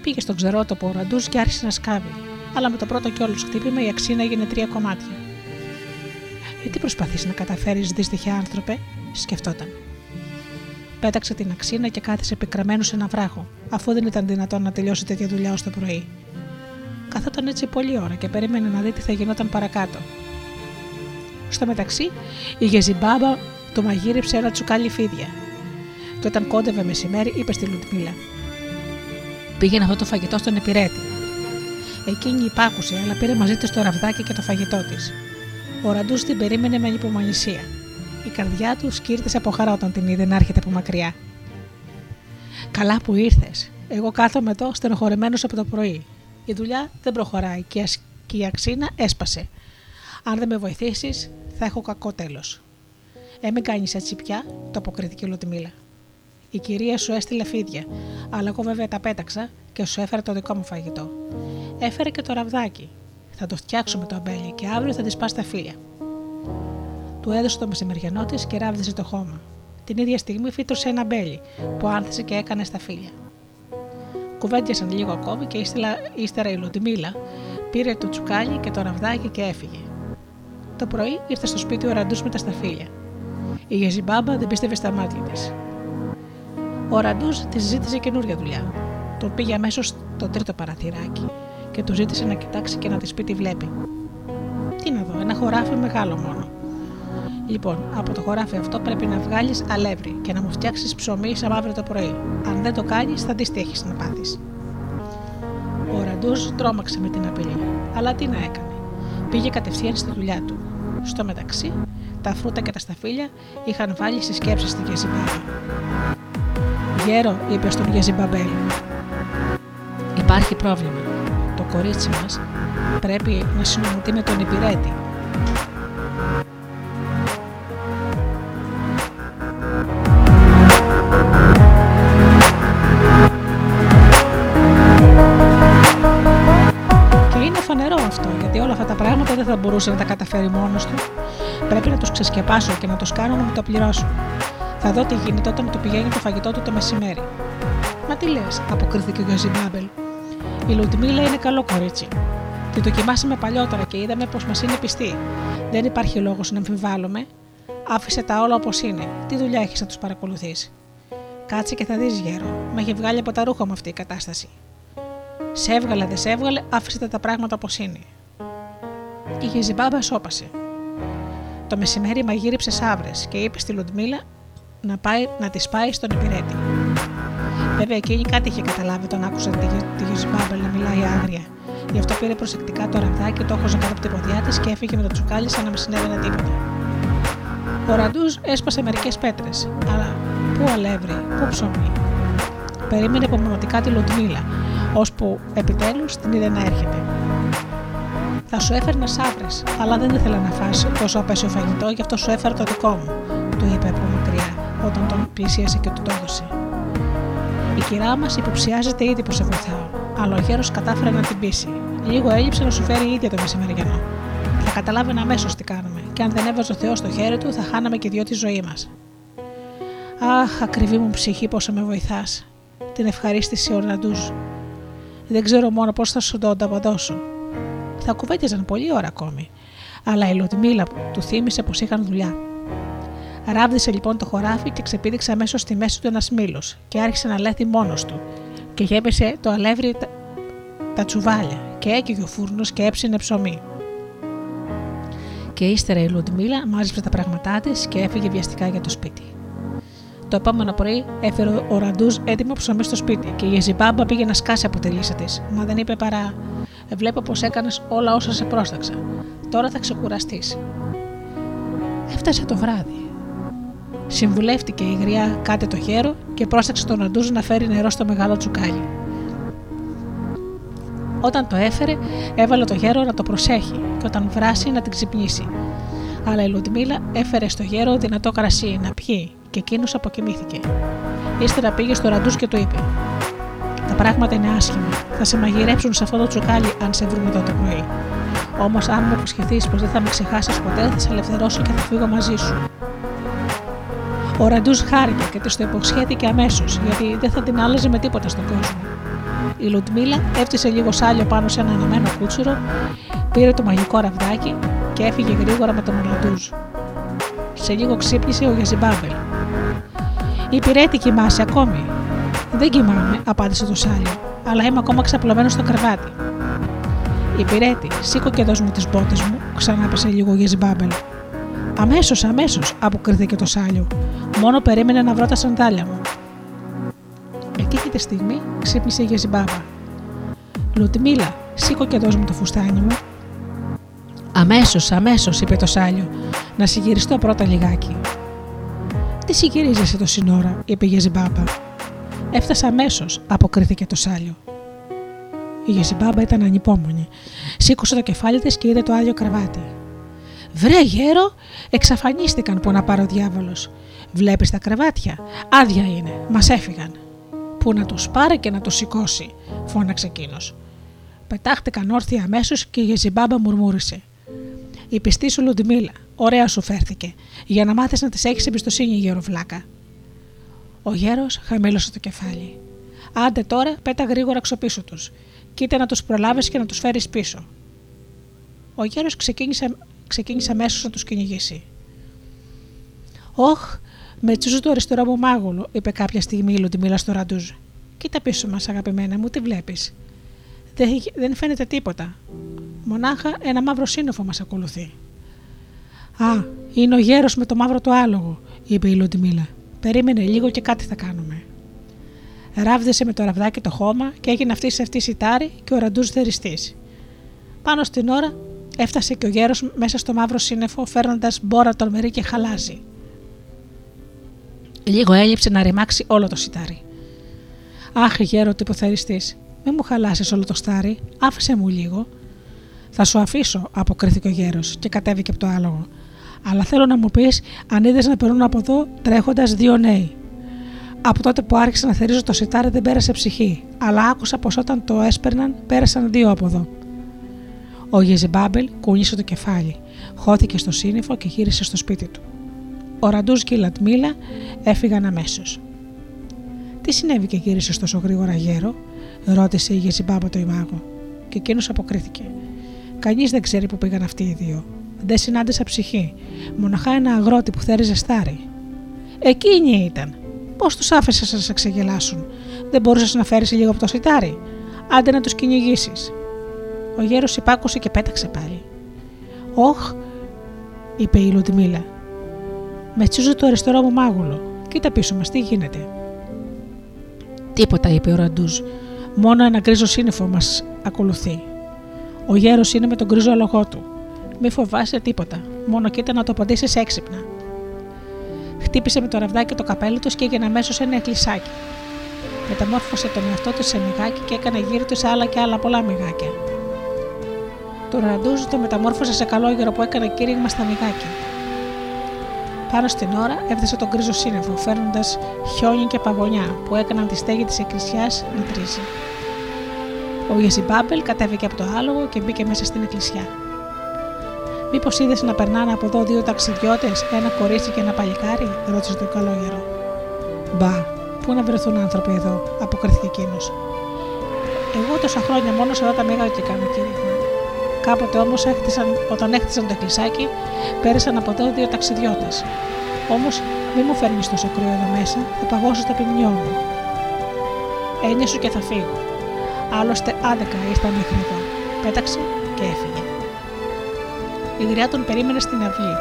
Πήγε στον ξερότοπο ο ραντού και άρχισε να σκάβει. Αλλά με το πρώτο κιόλου χτύπημα η αξίνα έγινε τρία κομμάτια. Γιατί προσπαθείς να καταφέρεις, δύστιχε άνθρωπε, σκεφτόταν. Πέταξε την αξίνα και κάθισε πικραμένο σε ένα βράχο, αφού δεν ήταν δυνατόν να τελειώσει τέτοια δουλειά ως το πρωί. Καθόταν έτσι πολλή ώρα και περίμενε να δει τι θα γινόταν παρακάτω. Στο μεταξύ, η Γεζιμπάμπα το μαγείρεψε ένα τσουκάλι φίδια. Και όταν κόντευε μεσημέρι, είπε στη Λουτμίλα: Πήγαινε αυτό το φαγητό στον επιρέτη. Εκείνη υπάκουσε, αλλά πήρε μαζί της το ραβδάκι και το φαγητό της. Ο Ραντούς την περίμενε με υπομονησία. Η καρδιά του σκύρτησε από χαρά όταν την είδε να έρχεται από μακριά. Καλά που ήρθες. Εγώ κάθομαι εδώ στενοχωρεμένο από το πρωί. Η δουλειά δεν προχωράει και η αξίνα έσπασε. Αν δεν με βοηθήσεις, θα έχω κακό τέλος. Ε, μην κάνεις έτσι πια, το αποκρίθηκε η Λουτιμίλα. Η κυρία σου έστειλε φίδια, αλλά εγώ βέβαια τα πέταξα και σου έφερε το δικό μου φαγητό. Έφερε και το ραβδάκι. Θα το φτιάξουμε το αμπέλι και αύριο θα της πας τα φίλια. Του έδωσε το μεσημεριανό της και ράβδισε το χώμα. Την ίδια στιγμή φύτρωσε ένα μπέλι που άνθησε και έκανε στα φίλια. Κουβέντιασαν λίγο ακόμη και ύστερα η Λουτιμίλα πήρε το τσουκάλι και το ραβδάκι και έφυγε. Το πρωί ήρθε στο σπίτι ο Ραντούς με τα σταφύλια. Η Γεζιμπάμπα δεν πίστευε στα μάτια της. Ο Ραντούς της ζήτησε καινούργια δουλειά. Τον πήγε αμέσως στο τρίτο παραθυράκι και του ζήτησε να κοιτάξει και να της πει τι βλέπει. Τι να δω, ένα χωράφι μεγάλο μόνο. Λοιπόν, από το χωράφι αυτό πρέπει να βγάλεις αλεύρι και να μου φτιάξεις ψωμί σαν αύριο το πρωί. Αν δεν το κάνεις, θα δεις τι έχεις να πάθεις. Ο Ραντού τρόμαξε με την απειλή, αλλά τι να έκανε. Πήγε κατευθείαν στη δουλειά του. Στο μεταξύ, τα φρούτα και τα σταφύλια είχαν βάλει στι σκέψει στη Γεζιμπάμπα. Γέρο, είπε στον Γεζιμπαμπέλ. Υπάρχει πρόβλημα. Το κορίτσι μας πρέπει να συνομωτεί με τον υπηρέτη δεν θα μπορούσε να τα καταφέρει μόνος του. Πρέπει να τους ξεσκεπάσω και να τους κάνω να μου το πληρώσουν. Θα δω τι γίνεται όταν του πηγαίνει το φαγητό του το μεσημέρι. Μα τι λες, αποκρίθηκε ο Γιωζιμπάμπελ. Η Λουτμίλα είναι καλό κορίτσι. Τη δοκιμάσαμε παλιότερα και είδαμε πως μας είναι πιστή. Δεν υπάρχει λόγος να αμφιβάλλουμε. Άφησε τα όλα όπως είναι. Τι δουλειά έχεις να τους παρακολουθήσει. Κάτσε και θα δεις, γέρο. Με έχει βγάλει από τα ρούχα μου αυτή η κατάσταση. Σε έβγαλε, δεν σε έβγαλε, άφησε τα πράγματα όπως είναι. Η Γεζιμπάμπα σώπασε. Το μεσημέρι μαγείριψε σαύρε και είπες στη Λουντμίλα να, πάει, να τη πάει στον υπηρέτη. Βέβαια εκείνη κάτι είχε καταλάβει όταν άκουσε τη, τη Γεζιμπάμπα να μιλάει άγρια. Γι' αυτό πήρε προσεκτικά το ραβδάκι, το έχωσε κάτω από την ποδιά της και έφυγε με το τσουκάλι σαν να μην συνέβαινε τίποτα. Ο Ραντούς έσπασε μερικές πέτρες, αλλά πού αλεύρι, πού ψωμί. Περίμενε υπομονωτικά τη Λουντμίλα, ώσπου επιτέλους την είδε να έρχεται. Θα σου έφερνα σαύρε, αλλά δεν ήθελα να φας τόσο απέσιο φαγητό, γι' αυτό σου έφερα το δικό μου, του είπε από μακριά, όταν τον πλησίασε και του το έδωσε. Η κυρά μας υποψιάζεται ήδη πως σε βοηθάω, αλλά ο γέρος κατάφερε να την πείσει. Λίγο έλειψε να σου φέρει η ίδια το μεσημεριανό. Θα καταλάβαινε αμέσως τι κάνουμε, και αν δεν έβαζε ο Θεός στο χέρι του, θα χάναμε και δυο τη ζωή μας. Αχ, ακριβή μου ψυχή, πόσο με βοηθάς. Την ευχαρίστηση ο Ναντούζ. Δεν ξέρω μόνο πώς θα σου το ανταποδώσω θα κουβέντιαζαν πολλή ώρα ακόμη. Αλλά η Λουτμίλα του θύμισε πως είχαν δουλειά. Ράβδισε λοιπόν το χωράφι και ξεπήδηξε αμέσως στη μέση του ένας μήλος και άρχισε να λέθει μόνος του. Και γέμισε το αλεύρι τα, τα τσουβάλια και έκαιγε ο φούρνος και έψινε ψωμί. Και ύστερα η Λουντμίλα μάζεψε τα πράγματά της και έφυγε βιαστικά για το σπίτι. Το επόμενο πρωί έφερε ο Ραντούς έτοιμο ψωμί στο σπίτι και η Ζιμπάμπα πήγε να σκάσει από τη λύσα της, μα δεν είπε παρά Βλέπω πως έκανες όλα όσα σε πρόσταξα. Τώρα θα ξεκουραστείς. Έφτασε το βράδυ. Συμβουλεύτηκε η γριά κάτι το χέρο και πρόσταξε τον Αντούζ να φέρει νερό στο μεγάλο τσουκάλι. Όταν το έφερε, έβαλε το γέρο να το προσέχει και όταν βράσει να την ξυπνήσει. Αλλά η Λουτμίλα έφερε στο γέρο δυνατό κρασί να πιει και εκείνος αποκοιμήθηκε. Ύστερα πήγε στο Ραντούς και του είπε: τα πράγματα είναι άσχημα. Θα σε μαγειρέψουν σε αυτό το τσουκάλι αν σε βρούμε εδώ το πρωί. Όμως, αν μου υποσχεθείς πως δεν θα με ξεχάσεις ποτέ, θα σε ελευθερώσω και θα φύγω μαζί σου. Ο Ραντούς χάρηκε και τη το υποσχέθηκε αμέσως, γιατί δεν θα την άλλαζε με τίποτα στον κόσμο. Η Λουτμίλα έφτιασε λίγο σάλιο πάνω σε ένα αναμένο κούτσουρο, πήρε το μαγικό ραβδάκι και έφυγε γρήγορα με τον Ραντούζ. Σε λίγο ξύπνησε ο Γιαζιμπάμπελ. Η πυρέτη κοιμάσαι ακόμη, δεν κοιμάμαι, απάντησε το Σάλι, αλλά είμαι ακόμα ξαπλωμένος στο κρεβάτι. Υπηρέτη, σήκω και δώσ' μου τις μπότες μου, ξανάπεσε λίγο Γεζιμπάμπελ. Αμέσως, αμέσως, αποκρίθηκε το σάλιο. Μόνο περίμενε να βρω τα σαντάλια μου. Εκείνη τη στιγμή ξύπνησε η Γεζιμπάμπα. Λουτμίλα, σήκω και δώσ' μου το φουστάνι μου. Αμέσως, αμέσως, είπε το σάλιο, να συγκυριστώ πρώτα λιγάκι. Τι συγκυρίζεσαι το σύνορα, είπε η Γεζιμπάμπα. Έφτασα αμέσως, αποκρίθηκε το σάλιο. Η Γεζιμπάμπα ήταν ανυπόμονη. Σήκωσε το κεφάλι της και είδε το άδειο κρεβάτι. Βρε γέρο, εξαφανίστηκαν που να πάρει ο διάβολος. Βλέπεις τα κρεβάτια. Άδεια είναι, μας έφυγαν. Που να τους πάρει και να τους σηκώσει, φώναξε εκείνος. Πετάχτηκαν όρθια αμέσως και η Γεζιμπάμπα μουρμούρισε. Η πιστή σου Λουντιμίλα, ωραία σου φέρθηκε, για να μάθεις να της έχεις εμπιστοσύνη, γεροβλάκα. Ο γέρος χαμήλωσε το κεφάλι. Άντε τώρα, πέτα γρήγορα ξοπίσω τους. Κοίτα να τους προλάβεις και να τους φέρεις πίσω. Ο γέρος ξεκίνησε, ξεκίνησε αμέσως να τους κυνηγήσει. Όχ, με τσούζου το αριστερό μου μάγουλο, είπε κάποια στιγμή η Λουντιμίλα στο ραντούζ. Κοίτα πίσω μας, αγαπημένα μου, τι βλέπεις. Δεν, δεν φαίνεται τίποτα. Μονάχα ένα μαύρο σύννεφο μας ακολουθεί. Α, είναι ο γέρος με το μαύρο του άλογο, είπε η Λουντιμίλα. Περίμενε λίγο και κάτι θα κάνουμε. Ράβδεσε με το ραβδάκι το χώμα και έγινε αυτής σε αυτή σιτάρι και ο ραντούζ θεριστής. Πάνω στην ώρα έφτασε και ο γέρος μέσα στο μαύρο σύννεφο φέρνοντας μπόρα τολμερή και χαλάζι. Λίγο έλειψε να ρημάξει όλο το σιτάρι. Αχ, γέρο τυποθεριστή, μην μου χαλάσεις όλο το στάρι, άφησε μου λίγο. Θα σου αφήσω, αποκρίθηκε ο γέρος και κατέβηκε από το άλογο. Αλλά θέλω να μου πεις αν είδες να περνούν από εδώ τρέχοντας δύο νέοι. Από τότε που άρχισα να θερίζω το σιτάρι δεν πέρασε ψυχή, αλλά άκουσα πως όταν το έσπερναν πέρασαν δύο από εδώ. Ο Γεζιμπάμπελ κούνησε το κεφάλι, χώθηκε στο σύννεφο και γύρισε στο σπίτι του. Ο Ραντούζ και η Λατμίλα έφυγαν αμέσως. Τι συνέβη και γύρισε τόσο γρήγορα γέρο, ρώτησε η Γεζιμπάμπα το ημάγο, και εκείνος αποκρίθηκε. Κανείς δεν ξέρει που πήγαν αυτοί οι δύο. Δεν συνάντησα ψυχή, μοναχά ένα αγρότη που θέριζε στάρι. Εκείνη ήταν. Πώς τους άφησε να σε ξεγελάσουν, Δεν μπορούσες να φέρεις λίγο από το σιτάρι; Άντε να τους κυνηγήσεις. Ο γέρος υπάκουσε και πέταξε πάλι. Όχ, είπε η Λουτμίλα. Με τσούζω το αριστερό μου μάγουλο. Κοίτα πίσω μας, τι γίνεται. Τίποτα, είπε ο Ραντούζ. Μόνο ένα γκρίζο σύννεφο μας ακολουθεί. Ο γέρος είναι με τον γκρίζο λογό του. Μη φοβάσαι τίποτα. Μόνο κοίτα να το απαντήσεις έξυπνα. Χτύπησε με το ραβδάκι το καπέλο του και έγινε αμέσως ένα εκκλησάκι. Μεταμόρφωσε τον εαυτό του σε μυγάκι και έκανε γύρω του άλλα και άλλα πολλά μυγάκια. Το ραντούζ το μεταμόρφωσε σε καλόγερο που έκανε κήρυγμα στα μυγάκια. Πάνω στην ώρα έφτασε τον γκρίζο σύννεφο, φέρνοντας χιόνι και παγωνιά που έκαναν τη στέγη της εκκλησιάς να τρίζει. Ο Γεζιμπάμπελ κατέβηκε από το άλογο και μπήκε μέσα στην εκκλησιά. Μήπως είδες να περνάνε από εδώ δύο ταξιδιώτες, ένα κορίτσι και ένα παλικάρι, ρώτησε το καλόγερο. Μπα, πού να βρεθούν άνθρωποι εδώ, αποκρίθηκε εκείνος. Εγώ τόσα χρόνια μόνο σε αυτά τα μεγάλα και κάνω κήρυγμα. Κάποτε όμως όταν έχτισαν το εκκλησάκι, πέρασαν από εδώ δύο ταξιδιώτες. Όμως μη μου φέρνεις τόσο κρύο εδώ μέσα, θα παγώσω τα ποιμνιό μου. Ένιωσου και θα φύγω. Άλλωστε άδεκα ήρθα μέχρι εδώ. Πέταξε και έφυγε. Η γριά τον περίμενε στην αυλή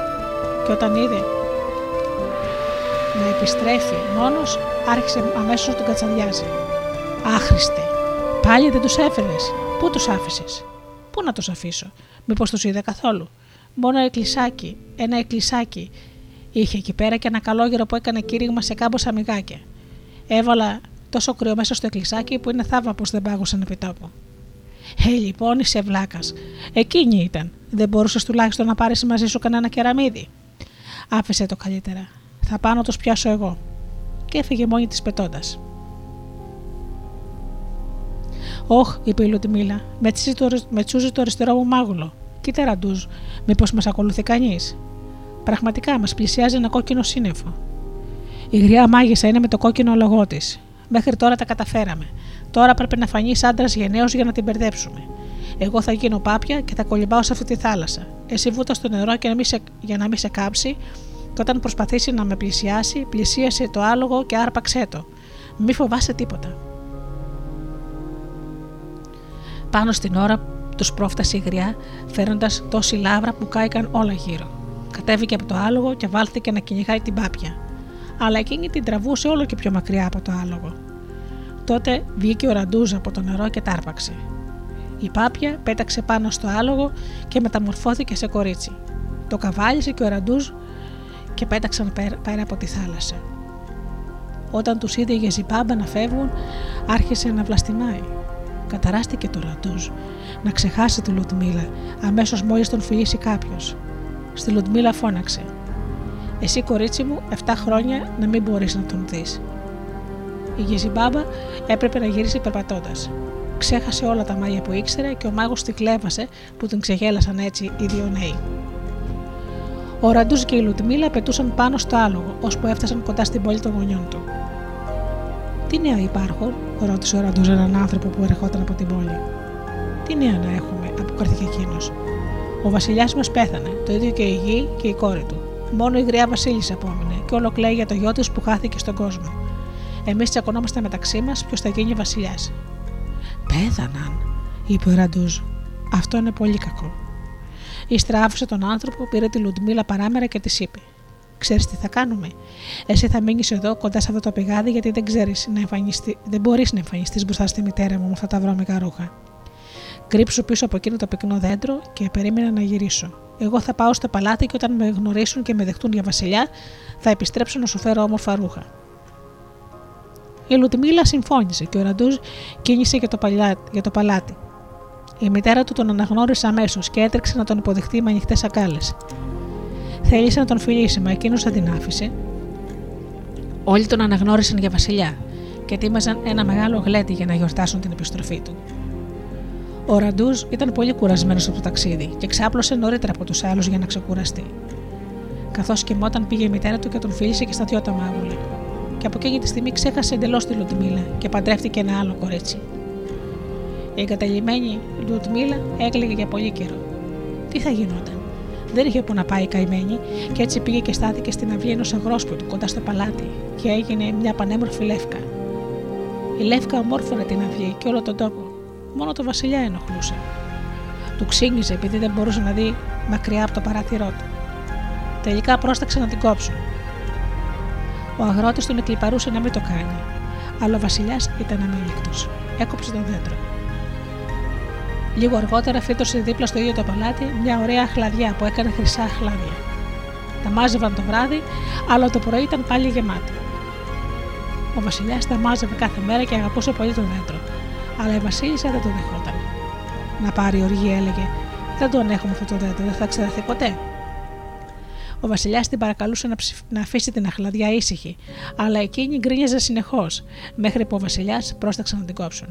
και όταν είδε να επιστρέφει μόνος, άρχισε αμέσως να τον κατσαδιάζει. Άχρηστε, πάλι δεν τους έφερες. Πού τους άφησες; Πού να τους αφήσω; Μήπως τους είδε καθόλου; Μόνο ένα εκκλησάκι, ένα εκκλησάκι είχε εκεί πέρα και ένα καλόγερο που έκανε κήρυγμα σε κάμποσα μυγάκια. Έβαλα τόσο κρύο μέσα στο εκκλησάκι που είναι θαύμα πως δεν πάγωσαν επί τόπου. Ε, λοιπόν, είσαι βλάκας. Εκείνη ήταν. Δεν μπορούσες τουλάχιστον να πάρεις μαζί σου κανένα κεραμίδι. Άφησε το καλύτερα. Θα πάω να τους πιάσω εγώ. Και έφυγε μόνη της πετώντας. Όχ, είπε η Λουτιμίλα, με τσούζει το αριστερό μου μάγουλο. Κοίτα ραντούζ, μήπως μας ακολουθεί κανείς. Πραγματικά μας πλησιάζει ένα κόκκινο σύννεφο. Η γριά μάγισσα είναι με το κόκκινο λογό της. Μέχρι τώρα τα καταφέραμε. Τώρα πρέπει να φανείς άντρας γενναίος για να την μπερδέψουμε. Εγώ θα γίνω πάπια και θα κολυμπάω σε αυτή τη θάλασσα. Εσύ βούτας στο νερό και να μην σε, για να μην σε κάψει, και όταν προσπαθήσει να με πλησιάσει, πλησίασε το άλογο και άρπαξέ το. Μη φοβάσαι τίποτα. Πάνω στην ώρα τους πρόφτασε η γριά, φέρνοντα τόση λάβρα που κάηκαν όλα γύρω. Κατέβηκε από το άλογο και βάλθηκε να κυνηγάει την πάπια. Αλλά εκείνη την τραβούσε όλο και πιο μακριά από το άλογο. Τότε βγήκε ο Ραντούζ από το νερό και τάρπαξε. Η πάπια πέταξε πάνω στο άλογο και μεταμορφώθηκε σε κορίτσι. Το καβάλισε και ο Ραντούζ και πέταξαν πέρα από τη θάλασσα. Όταν τους είδε η Γεζιμπάμπα να φεύγουν, άρχισε να βλαστημάει. Καταράστηκε το Ραντούζ να ξεχάσει τη Λουτμίλα αμέσως μόλις τον φιλήσει κάποιος. Στη Λουτμίλα φώναξε: Εσύ, κορίτσι μου, 7 χρόνια να μην μπορείς να τον δεις. Η Γεζιμπάμπα έπρεπε να γυρίσει περπατώντας. Ξέχασε όλα τα μάγια που ήξερε και ο μάγος τη κλέβασε που τον ξεγέλασαν έτσι οι δύο νέοι. Ο Ραντούς και η Λουτμίλα πετούσαν πάνω στο άλογο, ώσπου έφτασαν κοντά στην πόλη των γονιών του. Τι νέα υπάρχουν, ρώτησε ο Ραντού έναν άνθρωπο που ερχόταν από την πόλη. Τι νέα να έχουμε, αποκρίθηκε εκείνος. Ο βασιλιάς μας πέθανε, το ίδιο και η γη και η κόρη του. Μόνο η γριά Βασίλισσα απόμεινε και όλο κλαίει για το γιο της που χάθηκε στον κόσμο. Εμείς τσακωνόμαστε μεταξύ μας ποιος θα γίνει βασιλιάς. Πέθαναν, είπε ο Ραντούζ. Αυτό είναι πολύ κακό. Ύστερα άφησε τον άνθρωπο, πήρε τη Λουντμίλα παράμερα και τη είπε: Ξέρεις τι θα κάνουμε. Εσύ θα μείνεις εδώ κοντά σε αυτό το πηγάδι, γιατί δεν ξέρεις να εμφανιστεί, δεν μπορείς να εμφανιστείς μπροστά στη μητέρα μου με αυτά τα βρώμικα ρούχα. Κρύψου πίσω από εκείνο το πυκνό δέντρο και περίμενα να γυρίσω. Εγώ θα πάω στο παλάτι και όταν με γνωρίσουν και με δεχτούν για βασιλιά, θα επιστρέψω να σου φέρω όμορφα ρούχα. Η Λουτμίλα συμφώνησε και ο Ραντούζ κίνησε για το, για το παλάτι. Η μητέρα του τον αναγνώρισε αμέσως και έτρεξε να τον υποδεχτεί με ανοιχτές ακάλες. Θέλησε να τον φιλήσει, μα εκείνος δεν την άφησε. Όλοι τον αναγνώρισαν για βασιλιά και ετοίμαζαν ένα μεγάλο γλέντι για να γιορτάσουν την επιστροφή του. Ο Ραντούζ ήταν πολύ κουρασμένος από το ταξίδι και ξάπλωσε νωρίτερα από τους άλλους για να ξεκουραστεί. Καθώς κοιμόταν, πήγε η μητέρα του και τον φίλησε και στα δυο τα μάγουλα. Και από εκείνη τη στιγμή ξέχασε εντελώς τη Λουτμίλα και παντρεύτηκε ένα άλλο κορίτσι. Η εγκαταλειμμένη Λουτμίλα έκλαιγε για πολύ καιρό. Τι θα γινόταν; Δεν είχε που να πάει καημένη και έτσι πήγε και στάθηκε στην αυλή ενός αγρόσπιτου κοντά στο παλάτι και έγινε μια πανέμορφη λεύκα. Η λεύκα ομόρφωνε την αυλή και όλο τον τόπο. Μόνο το βασιλιά ενοχλούσε. Του ξύνγιζε επειδή δεν μπορούσε να δει μακριά από το παράθυρό του. Τελικά πρόσταξε να την κόψουν. Ο αγρότης τον εκλυπαρούσε να μην το κάνει, αλλά ο βασιλιάς ήταν αμήλικτο. Έκοψε το δέντρο. Λίγο αργότερα φύτωσε δίπλα στο ίδιο το παλάτι μια ωραία χλαδιά που έκανε χρυσά χλάδια. Τα μάζευαν το βράδυ, αλλά το πρωί ήταν πάλι γεμάτα. Ο Βασιλιάς τα μάζευε κάθε μέρα και αγαπούσε πολύ το δέντρο, αλλά η Βασίλισσα δεν το δεχόταν. Να πάρει οργή, έλεγε: Δεν το ανέχομαι αυτό το δέντρο, δεν θα ξεδαθεί ποτέ. Ο Βασιλιάς την παρακαλούσε να, ψηφ... να αφήσει την αχλαδιά ήσυχη, αλλά εκείνη γκρίνιαζε συνεχώς, μέχρι που ο Βασιλιάς πρόσταξε να την κόψουν.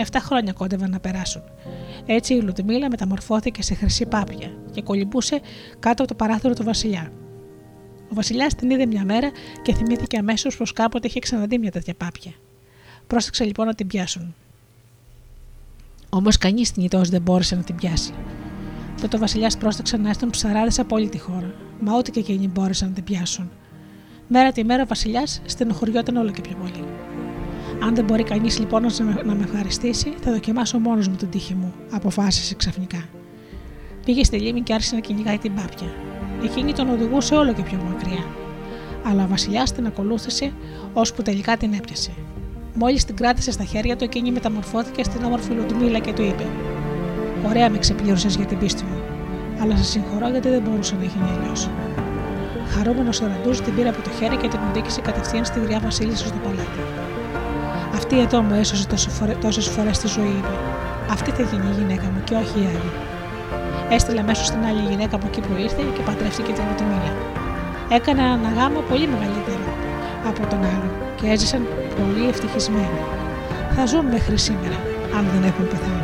Εφτά χρόνια κόντευαν να περάσουν. Έτσι η Λουτμίλα μεταμορφώθηκε σε χρυσή πάπια και κολυμπούσε κάτω από το παράθυρο του Βασιλιά. Ο Βασιλιάς την είδε μια μέρα και θυμήθηκε αμέσως πως κάποτε είχε ξαναδεί μια τέτοια πάπια. Πρόσταξε λοιπόν να την πιάσουν. Όμως κανείς θνητός δεν μπόρεσε να την πιάσει. Τότε ο Βασιλιάς πρόσταξε να έρθουν ψαράδες από όλη τη χώρα, μα ούτε και εκείνοι μπόρεσαν να την πιάσουν. Μέρα τη μέρα ο Βασιλιάς στενοχωριόταν όλο και πιο πολύ. Αν δεν μπορεί κανείς λοιπόν να με ευχαριστήσει, θα δοκιμάσω μόνος μου την τύχη μου, αποφάσισε ξαφνικά. Πήγε στη λίμνη και άρχισε να κυνηγάει την πάπια. Εκείνη τον οδηγούσε όλο και πιο μακριά. Αλλά ο Βασιλιάς την ακολούθησε, ώσπου τελικά την έπιασε. Μόλις την κράτησε στα χέρια του, εκείνη μεταμορφώθηκε στην όμορφη Λουτμίλα και του είπε: Ωραία με ξεπλήρωσες για την πίστη μου, αλλά σε συγχωρώ γιατί δεν μπορούσε να γίνει αλλιώς. Χαρούμενος ο Ραντούς την πήρε από το χέρι και την οδήγησε κατευθείαν στη γριά Βασίλισσα στο παλάτι. Αυτή εδώ μου έσωσε τόσες φορές τη ζωή, είπε. Αυτή θα γίνει η γυναίκα μου και όχι η άλλη. Έστειλε αμέσως την άλλη γυναίκα από εκεί που ήρθε και παντρεύτηκε την Λουτμίλα. Έκανε ένα γάμο πολύ μεγαλύτερο από τον άλλο και έζησαν πολύ ευτυχισμένοι. Θα ζουν μέχρι σήμερα, αν δεν έχουν πεθάνει.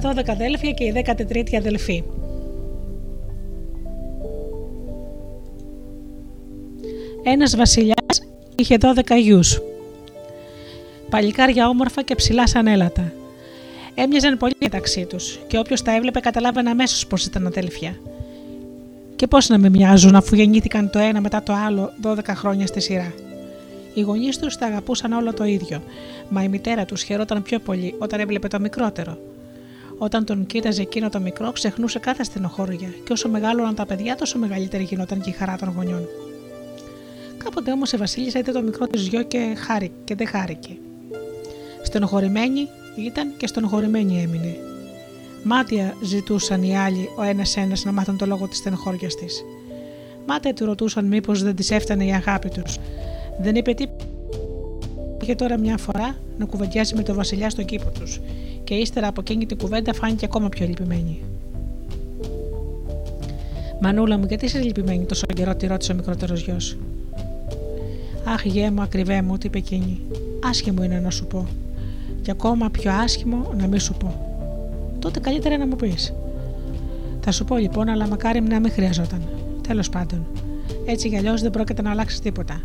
Τα 12 αδέλφια και η 13η αδελφή. Ένας βασιλιάς είχε 12 γιους. Παλικάρια όμορφα και ψηλά σαν έλατα. Έμοιαζαν πολύ μεταξύ τους και όποιος τα έβλεπε καταλάβαινε αμέσως πω ήταν αδέλφια. Και πώς να με μοιάζουν αφού γεννήθηκαν το ένα μετά το άλλο 12 χρόνια στη σειρά. Οι γονείς τους τα αγαπούσαν όλο το ίδιο, μα η μητέρα τους χαιρόταν πιο πολύ όταν έβλεπε το μικρότερο. Όταν τον κοίταζε εκείνο το μικρό, ξεχνούσε κάθε στενοχώρια, και όσο μεγάλωναν τα παιδιά, τόσο μεγαλύτερη γινόταν και η χαρά των γονιών. Κάποτε όμως η Βασίλισσα είδε το μικρό της γιο και, χάρη, και δεν χάρηκε. Στενοχωρημένη ήταν και στενοχωρημένη έμεινε. Μάτια ζητούσαν οι άλλοι ο ένα-ένα να μάθουν το λόγο της στενοχώριας της. Μάτια του ρωτούσαν μήπως δεν της έφτανε η αγάπη τους. Δεν είπε τι. Είχε τώρα μια φορά να κουβεντιάσει με τον Βασιλιά στον κήπο τους, και ύστερα από εκείνη την κουβέντα φάνηκε ακόμα πιο λυπημένη. Μανούλα μου, γιατί είσαι λυπημένη τόσο καιρό, τη ρώτησε ο μικρότερος γιος. Αχ, γέ μου, ακριβέ μου, τι είπε εκείνη. Άσχημο είναι να σου πω. Και ακόμα πιο άσχημο να μην σου πω. Τότε καλύτερα να μου πεις. Θα σου πω λοιπόν, αλλά μακάρι να μην χρειαζόταν. Τέλος πάντων. Έτσι κι αλλιώς δεν πρόκειται να αλλάξει τίποτα.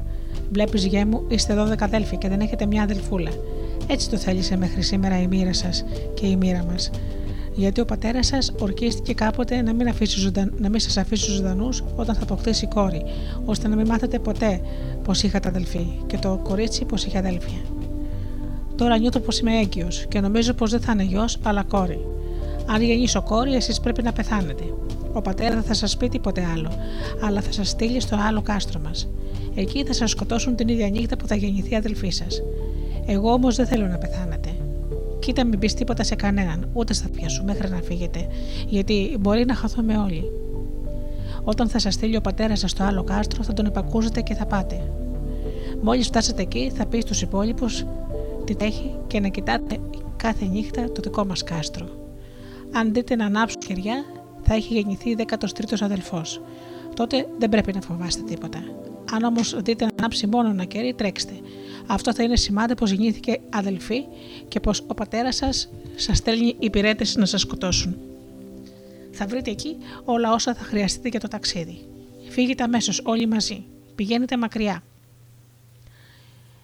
Βλέπεις, γέ μου, είστε 12 αδέλφοι και δεν έχετε μια αδελφούλα. Έτσι το θέλησε μέχρι σήμερα η μοίρα σας και η μοίρα μας. Γιατί ο πατέρας σας ορκίστηκε κάποτε να μην, αφήσει ζωνταν... να μην σας αφήσει ζωντανούς όταν θα αποκτήσει κόρη, ώστε να μην μάθετε ποτέ πως είχατε αδελφή και το κορίτσι πως είχε αδέλφια. Τώρα νιώθω πως είμαι έγκυος και νομίζω πως δεν θα είναι γιος, αλλά κόρη. Αν γεννήσω κόρη, εσείς πρέπει να πεθάνετε. Ο πατέρας δεν θα σας πει τίποτε άλλο, αλλά θα σας στείλει στο άλλο κάστρο μας. Εκεί θα σας σκοτώσουν την ίδια νύχτα που θα γεννηθεί η αδελφή σας. Εγώ όμως δεν θέλω να πεθάνετε. Κοίτα, μην πεις τίποτα σε κανέναν, ούτε στα παιδιά σου, μέχρι να φύγετε, γιατί μπορεί να χαθούμε όλοι. Όταν θα σας στείλει ο πατέρας σας στο άλλο κάστρο, θα τον επακούσετε και θα πάτε. Μόλις φτάσετε εκεί, θα πει στους υπόλοιπους τι τέχει και να κοιτάτε κάθε νύχτα το δικό μας κάστρο. Αν δείτε να ανάψουν χεριά, θα έχει γεννηθεί 13ο αδελφός. Τότε δεν πρέπει να φοβάστε τίποτα. Αν όμως δείτε να ανάψει μόνο ένα κερί, τρέξτε. Αυτό θα είναι σημάδι πω γεννήθηκε αδελφή και πως ο πατέρας σας σας στέλνει υπηρέτες να σας σκοτώσουν. Θα βρείτε εκεί όλα όσα θα χρειαστείτε για το ταξίδι. Φύγετε αμέσως όλοι μαζί. Πηγαίνετε μακριά.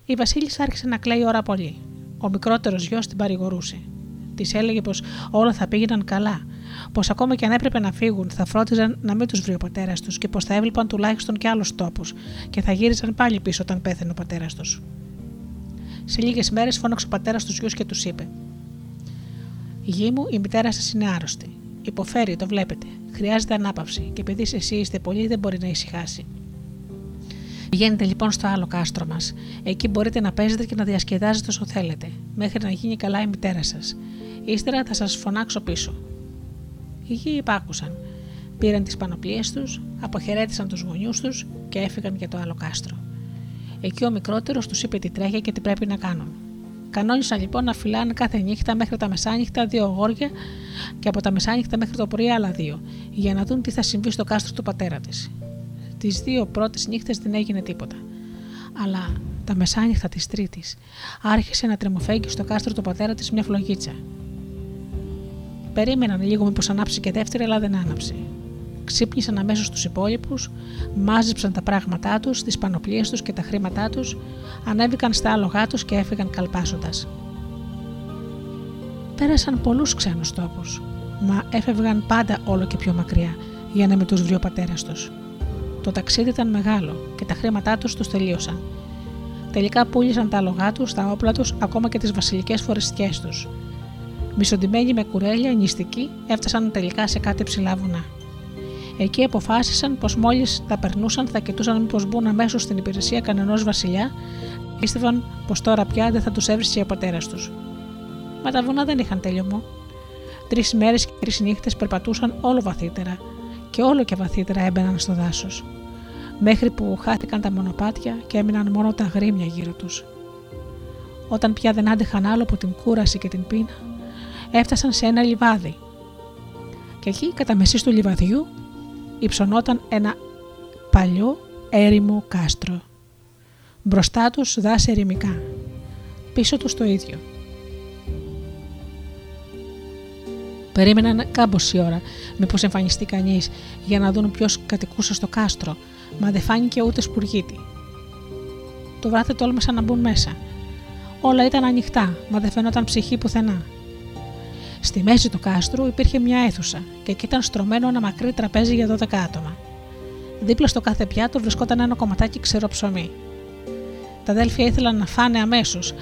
Η Βασίλισσα άρχισε να κλαίει ώρα πολύ. Ο μικρότερος γιος την παρηγορούσε. Της έλεγε πως όλα θα πήγαιναν καλά, πως ακόμα και αν έπρεπε να φύγουν, θα φρόντιζαν να μην τους βρει ο πατέρας τους και πως θα έβλεπαν τουλάχιστον και άλλους τόπους και θα γύριζαν πάλι πίσω όταν πέθανε ο πατέρας τους. Σε λίγες μέρες φώναξε ο πατέρας τους γιους και τους είπε: Γη μου, η μητέρα σας είναι άρρωστη. Υποφέρει, το βλέπετε. Χρειάζεται ανάπαυση και επειδή εσείς είστε πολλοί, δεν μπορεί να ησυχάσει. Πηγαίνετε λοιπόν στο άλλο κάστρο μας. Εκεί μπορείτε να παίζετε και να διασκεδάζετε όσο θέλετε, μέχρι να γίνει καλά η μητέρα σας. Ύστερα θα σας φωνάξω πίσω. Οι γη υπάκουσαν. Πήραν τις πανοπλίες τους, αποχαιρέτησαν τους γονιούς τους και έφυγαν για το άλλο κάστρο. Εκεί ο μικρότερος τους είπε τι τρέχει και τι πρέπει να κάνουν. Κανόνισαν λοιπόν να φυλάνε κάθε νύχτα μέχρι τα μεσάνυχτα δύο αγόρια και από τα μεσάνυχτα μέχρι το πρωί άλλα δύο, για να δουν τι θα συμβεί στο κάστρο του πατέρα της. Τις δύο πρώτες νύχτες δεν έγινε τίποτα. Αλλά τα μεσάνυχτα της Τρίτης άρχισε να τρεμοφέγγει στο κάστρο του πατέρα της μια φλογίτσα. Περίμεναν λίγο μήπως ανάψει και δεύτερη, αλλά δεν άναψε. Ξύπνησαν αμέσως τους υπόλοιπους, μάζεψαν τα πράγματά τους, τις πανοπλίες τους και τα χρήματά τους, ανέβηκαν στα άλογά τους και έφυγαν καλπάσοντα. Πέρασαν πολλούς ξένους τόπους, μα έφευγαν πάντα όλο και πιο μακριά για να μην τους βρει ο πατέρας τους. Το ταξίδι ήταν μεγάλο και τα χρήματά τους τους τελείωσαν. Τελικά πούλησαν τα άλογά τους, τα όπλα τους, ακόμα και τις βασιλικές φορεστιέ τους. Μισοντημένοι με κουρέλια, νηστικοί, έφτασαν τελικά σε κάτι ψηλά βουνά. Εκεί αποφάσισαν πως μόλις τα περνούσαν θα κοιτούσαν μήπως μπουν αμέσως στην υπηρεσία κανενός βασιλιά, πίστευαν πως τώρα πια δεν θα τους έβρισκε ο πατέρα τους. Μα τα βουνά δεν είχαν τέλειωμο. Τρεις μέρες και τρεις νύχτες περπατούσαν όλο βαθύτερα και όλο και βαθύτερα έμπαιναν στο δάσος. Μέχρι που χάθηκαν τα μονοπάτια και έμειναν μόνο τα γρήμια γύρω τους. Όταν πια δεν άντεχαν άλλο από την κούραση και την πείνα, έφτασαν σε ένα λιβάδι. Και εκεί, κατά μεσής του λιβαδιού, υψωνόταν ένα παλιό έρημο κάστρο. Μπροστά τους δάση ερημικά, πίσω τους το ίδιο. Περίμεναν κάμποση ώρα, μήπως εμφανιστεί κανείς για να δουν ποιος κατοικούσε στο κάστρο, μα δεν φάνηκε ούτε σπουργίτη. Το βράδυ τόλμησαν να μπουν μέσα. Όλα ήταν ανοιχτά, μα δεν φαίνονταν ψυχή πουθενά. Στη μέση του κάστρου υπήρχε μια αίθουσα και εκεί ήταν στρωμένο ένα μακρύ τραπέζι για 12 άτομα. Δίπλα στο κάθε πιάτο βρισκόταν ένα κομματάκι ξερό ψωμί. Τα αδέλφια ήθελαν να φάνε αμέσως,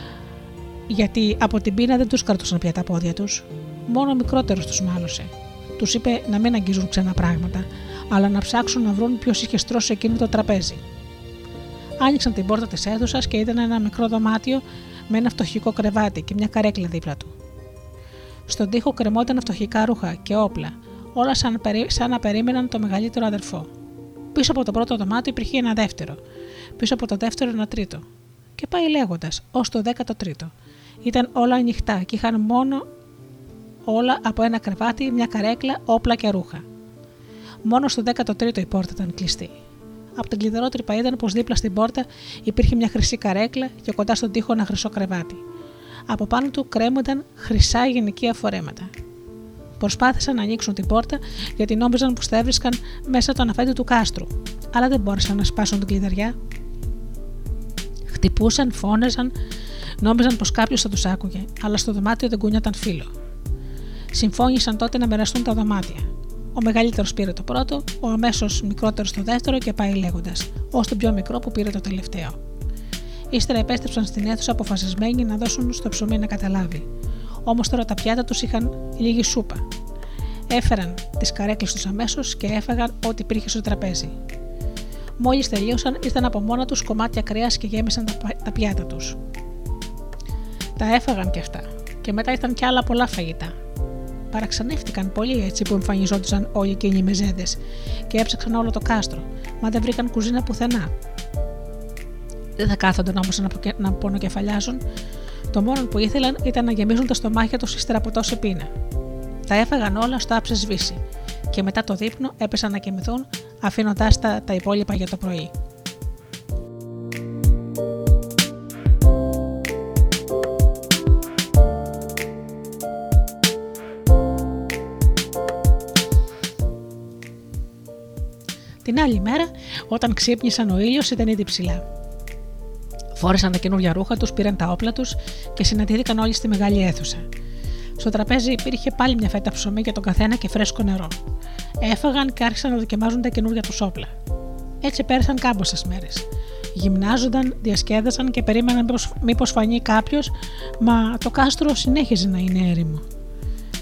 γιατί από την πείνα δεν τους κρατούσαν πια τα πόδια τους. Μόνο ο μικρότερος τους μάλωσε. Τους είπε να μην αγγίζουν ξένα πράγματα, αλλά να ψάξουν να βρουν ποιος είχε στρώσει εκείνο το τραπέζι. Άνοιξαν την πόρτα της αίθουσας και ήταν ένα μικρό δωμάτιο με ένα φτωχικό κρεβάτι και μια καρέκλα δίπλα του. Στον τοίχο κρεμόταν φτωχικά ρούχα και όπλα, όλα σαν, σαν να περίμεναν το μεγαλύτερο αδερφό. Πίσω από το πρώτο δωμάτιο υπήρχε ένα δεύτερο, πίσω από το δεύτερο ένα τρίτο. Και πάει λέγοντας, ως το δέκατο τρίτο. Ήταν όλα ανοιχτά και είχαν μόνο όλα από ένα κρεβάτι, μια καρέκλα, όπλα και ρούχα. Μόνο στο 13ο η πόρτα ήταν κλειστή. Από την κλειδερότρυπα είδαν πως δίπλα στην πόρτα υπήρχε μια χρυσή καρέκλα και κοντά στον τοίχο ένα χρυσό κρεβάτι. Από πάνω του κρέμονταν χρυσά γενικεία φορέματα. Προσπάθησαν να ανοίξουν την πόρτα γιατί νόμιζαν πως θα έβρισκαν μέσα το αναφέντη του κάστρου, αλλά δεν μπόρεσαν να σπάσουν την κλειδαριά. Χτυπούσαν, φώναζαν, νόμιζαν πως κάποιος θα τους άκουγε, αλλά στο δωμάτιο δεν κούνιαταν φίλο. Συμφώνησαν τότε να μοιραστούν τα δωμάτια. Ο μεγαλύτερος πήρε το πρώτο, ο αμέσως μικρότερος το δεύτερο και πάει λέγοντας, ως το πιο μικρό που πήρε το τελευταίο. Ύστερα επέστρεψαν στην αίθουσα αποφασισμένοι να δώσουν στο ψωμί να καταλάβει. Όμως τώρα τα πιάτα τους είχαν λίγη σούπα. Έφεραν τις καρέκλες τους αμέσως και έφαγαν ό,τι υπήρχε στο τραπέζι. Μόλις τελείωσαν, ήρθαν από μόνα τους κομμάτια κρέας και γέμισαν τα πιάτα τους. Τα έφαγαν και αυτά. Και μετά ήρθαν κι άλλα πολλά φαγητά. Παραξενεύτηκαν πολύ έτσι που εμφανιζόντουσαν όλοι εκείνοι οι μεζέδε και έψαξαν όλο το κάστρο, μα δεν βρήκαν κουζίνα πουθενά. Δεν θα κάθονταν όμως να, να πονοκεφαλιάζουν. Το μόνο που ήθελαν ήταν να γεμίζουν τα στομάχια τους ύστερα από τόση πείνα. Τα έφαγαν όλα στο άψε σβήσει και μετά το δείπνο έπεσαν να κοιμηθούν αφήνοντάς τα, τα υπόλοιπα για το πρωί. Την άλλη μέρα, όταν ξύπνησαν, ο ήλιος ήταν ήδη ψηλά. Φόρεσαν τα καινούργια ρούχα τους, πήραν τα όπλα τους και συναντήθηκαν όλοι στη μεγάλη αίθουσα. Στο τραπέζι υπήρχε πάλι μια φέτα ψωμί για τον καθένα και φρέσκο νερό. Έφαγαν και άρχισαν να δοκιμάζουν τα καινούργια τους όπλα. Έτσι πέρασαν κάμποσε μέρες. Γυμνάζονταν, διασκέδασαν και περίμεναν μήπως φανεί κάποιος, μα το κάστρο συνέχιζε να είναι έρημο.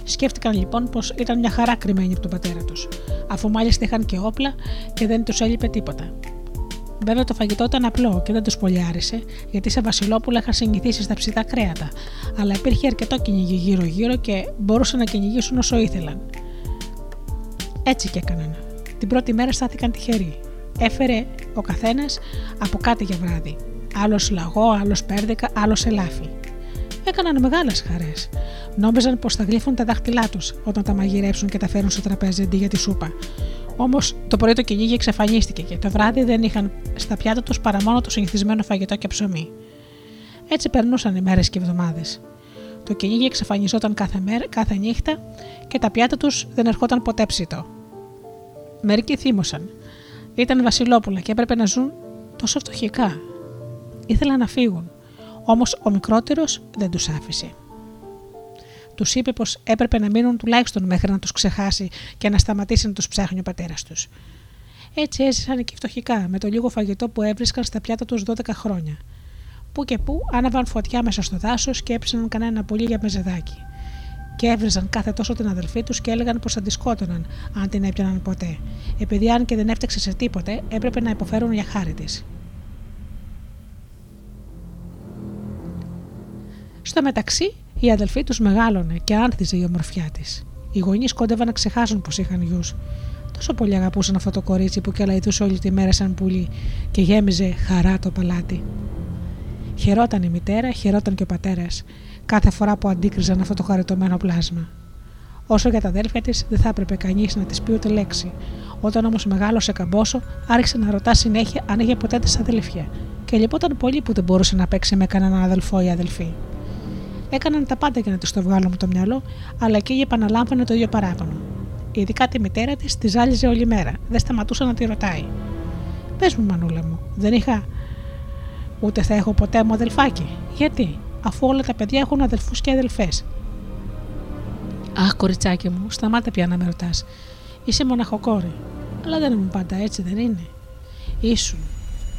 Σκέφτηκαν λοιπόν πως ήταν μια χαρά κρυμμένη από τον πατέρα τους, αφού μάλιστα είχαν και όπλα και δεν τους έλειπε τίποτα. Βέβαια το φαγητό ήταν απλό και δεν του πολύ άρεσε, γιατί σε Βασιλόπουλα είχαν συνηθίσει στα ψητά κρέατα, αλλά υπήρχε αρκετό κυνηγή γύρω-γύρω και μπορούσαν να κυνηγήσουν όσο ήθελαν. Έτσι και έκαναν. Την πρώτη μέρα στάθηκαν τυχεροί. Έφερε ο καθένας από κάτι για βράδυ. Άλλος λαγό, άλλος πέρδικα, άλλος ελάφι. Έκαναν μεγάλες χαρές. Νόμιζαν πως θα γλύφουν τα δάχτυλά τους όταν τα μαγειρέψουν και τα φέρουν στο τραπέζι αντί για τη σούπα. Όμως το πρωί το κυνήγι εξαφανίστηκε και το βράδυ δεν είχαν στα πιάτα τους παρά μόνο το συνηθισμένο φαγητό και ψωμί. Έτσι περνούσαν οι μέρες και εβδομάδες. Το κυνήγι εξαφανιζόταν κάθε, μέρα, κάθε νύχτα και τα πιάτα τους δεν ερχόταν ποτέ ψητό. Μερικοί θύμωσαν. Ήταν Βασιλόπουλα και έπρεπε να ζουν τόσο φτωχικά. Ήθελαν να φύγουν. Όμως ο μικρότερος δεν τους άφησε τους είπε πως έπρεπε να μείνουν τουλάχιστον μέχρι να τους ξεχάσει και να σταματήσει να τους ψάχνει ο πατέρας τους. Έτσι έζησαν και φτωχικά, με το λίγο φαγητό που έβρισκαν στα πιάτα τους 12 χρόνια. Πού και πού άναβαν φωτιά μέσα στο δάσος και έψαναν κανένα πουλί για μεζεδάκι. Και έβριζαν κάθε τόσο την αδελφή τους και έλεγαν πως θα τη σκότωναν αν την έπιαναν ποτέ, επειδή αν και δεν έφταξε σε τίποτε, έπρεπε να υποφέρουν για χάρη της. Στο μεταξύ, η αδελφή τους μεγάλωνε και άνθιζε η ομορφιά της. Οι γονείς κόντευαν να ξεχάσουν πως είχαν γιους. Τόσο πολύ αγαπούσαν αυτό το κορίτσι που κελαϊδούσε όλη τη μέρα σαν πουλί και γέμιζε χαρά το παλάτι. Χαιρόταν η μητέρα, χαιρόταν και ο πατέρας, κάθε φορά που αντίκριζαν αυτό το χαριτωμένο πλάσμα. Όσο για τα αδέλφια της, δεν θα έπρεπε κανείς να της πει ούτε λέξη. Όταν όμως μεγάλωσε καμπόσο, άρχισε να ρωτά συνέχεια αν είχε ποτέ τη αδελφιά, και λυπόταν πολύ που δεν μπορούσε να παίξει με κανέναν αδελφό ή αδελφή. Έκαναν τα πάντα για να τη το βγάλω με το μυαλό, αλλά εκεί επαναλάμβανε το ίδιο παράπονο. Ειδικά τη μητέρα της τη ζάλιζε όλη μέρα. Δεν σταματούσε να τη ρωτάει. Πες μου, Μανούλα μου, δεν είχα. Ούτε θα έχω ποτέ μου αδελφάκι. Γιατί, αφού όλα τα παιδιά έχουν αδελφούς και αδελφές. Αχ, κοριτσάκι μου, σταμάτα πια να με ρωτάς. Είσαι μοναχοκόρη. Αλλά δεν ήμουν πάντα έτσι, δεν είναι. Ήσουν.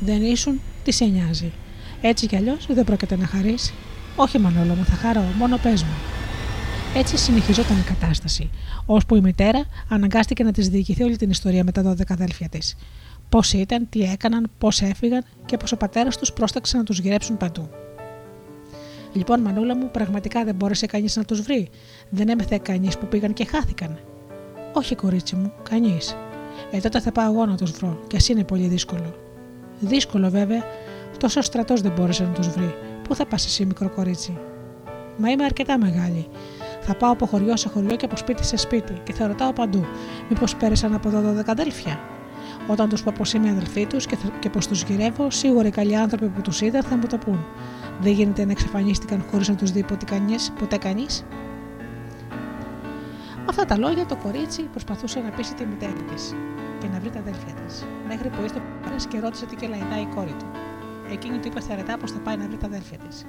Δεν ήσουν, τι σε νοιάζει. Έτσι κι αλλιώς δεν πρόκειται να χαρίσει. Όχι, Μανόλο μου, θα χαρώ, μόνο πες μου. Έτσι συνεχιζόταν η κατάσταση, ώσπου η μητέρα αναγκάστηκε να της διοικηθεί όλη την ιστορία με τα 12 αδέλφια της. Πώς ήταν, τι έκαναν, πώς έφυγαν και πω ο πατέρας τους πρόσταξε να τους γυρέψουν παντού. Λοιπόν, Μανούλα μου, πραγματικά δεν μπόρεσε κανείς να τους βρει. Δεν έμεθε κανείς που πήγαν και χάθηκαν. Όχι, κορίτσι μου, κανείς. Ε, τότε θα πάω εγώ να τους βρω, κι ας είναι πολύ δύσκολο. Δύσκολο, βέβαια, τόσο στρατός δεν μπόρεσε να τους βρει. Πού θα πας εσύ, μικρό κορίτσι; Μα είμαι αρκετά μεγάλη. Θα πάω από χωριό σε χωριό και από σπίτι σε σπίτι και θα ρωτάω παντού. Μήπως πέρασαν από εδώ 12 αδέλφια. Όταν τους πω πως είμαι αδελφή τους και, και πως τους γυρεύω, σίγουρα οι καλοί άνθρωποι που τους είδαν θα μου το πούν. Δεν γίνεται να εξαφανίστηκαν χωρίς να τους δει ποτέ κανείς. Ποτέ κανείς. Με αυτά τα λόγια το κορίτσι προσπαθούσε να πείσει τη μητέρα της και να βρει τα αδέλφια της. Μέχρι που ήρθε ο και ρώτησε τι και λαϊδά η κόρη του. Εκείνη του είπε θερετά πως θα πάει να βρει τα αδέλφια της.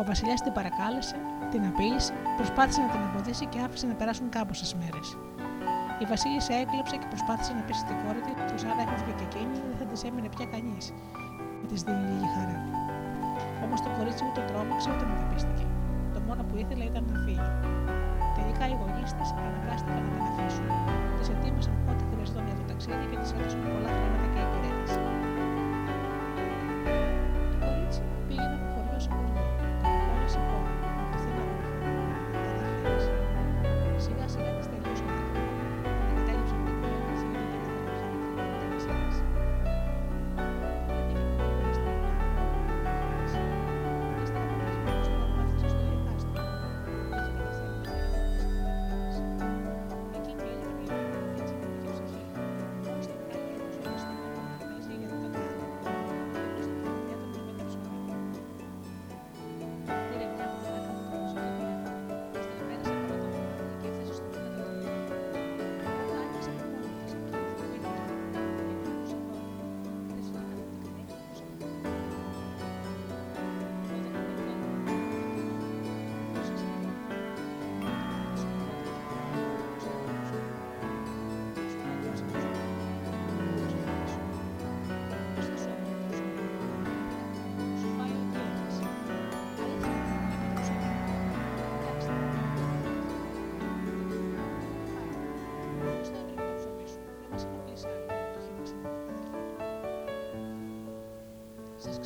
Ο Βασιλιάς την παρακάλεσε, την απείλησε, προσπάθησε να την εμποδίσει και άφησε να περάσουν κάμποσες μέρες. Η Βασίλισσα έκλεψε και προσπάθησε να πείσει την κόρη της πω αν έφευγε και εκείνη δεν θα τη έμεινε πια κανείς. Με της δίνει λίγη χαρά. Όμως το κορίτσι ούτε τρόμαξε ούτε μεταπίστηκε. Το μόνο που ήθελε ήταν να φύγει. Τελικά οι γονείς της αναγκάστηκαν να την αφήσουν. Της ετοίμασαν ό,τι χρειαζόταν για το ταξίδι και της έδωσαν πολλά χρήματα und beginnen.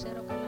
cero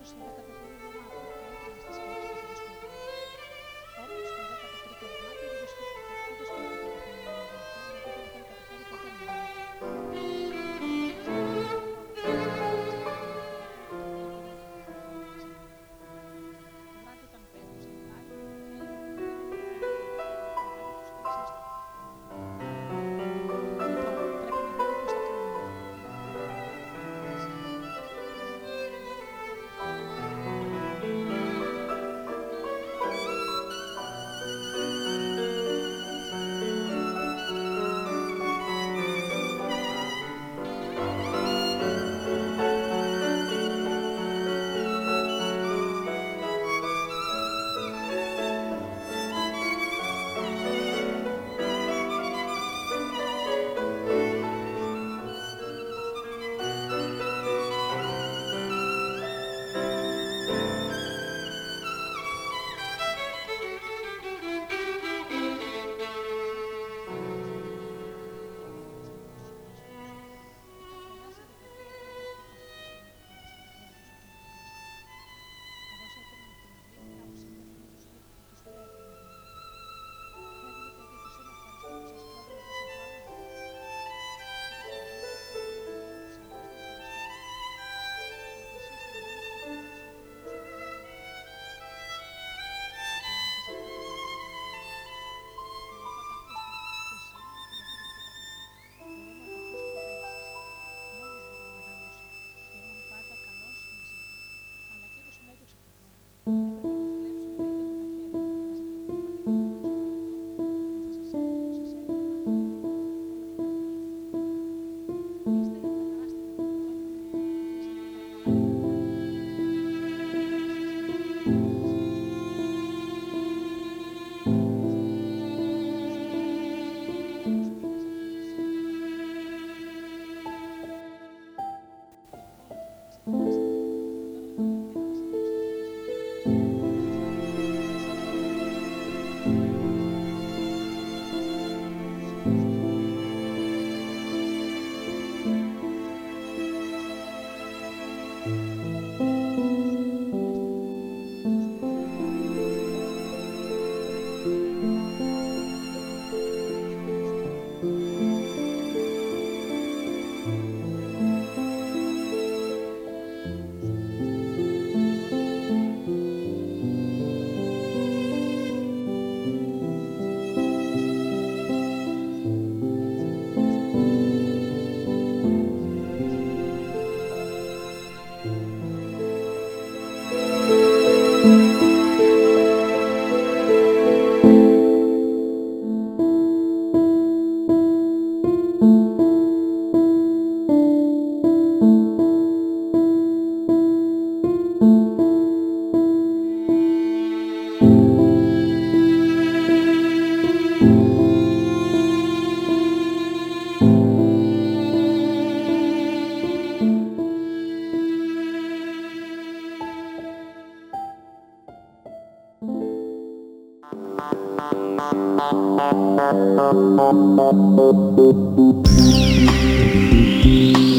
Jesús, Thank you.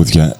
Μουσική και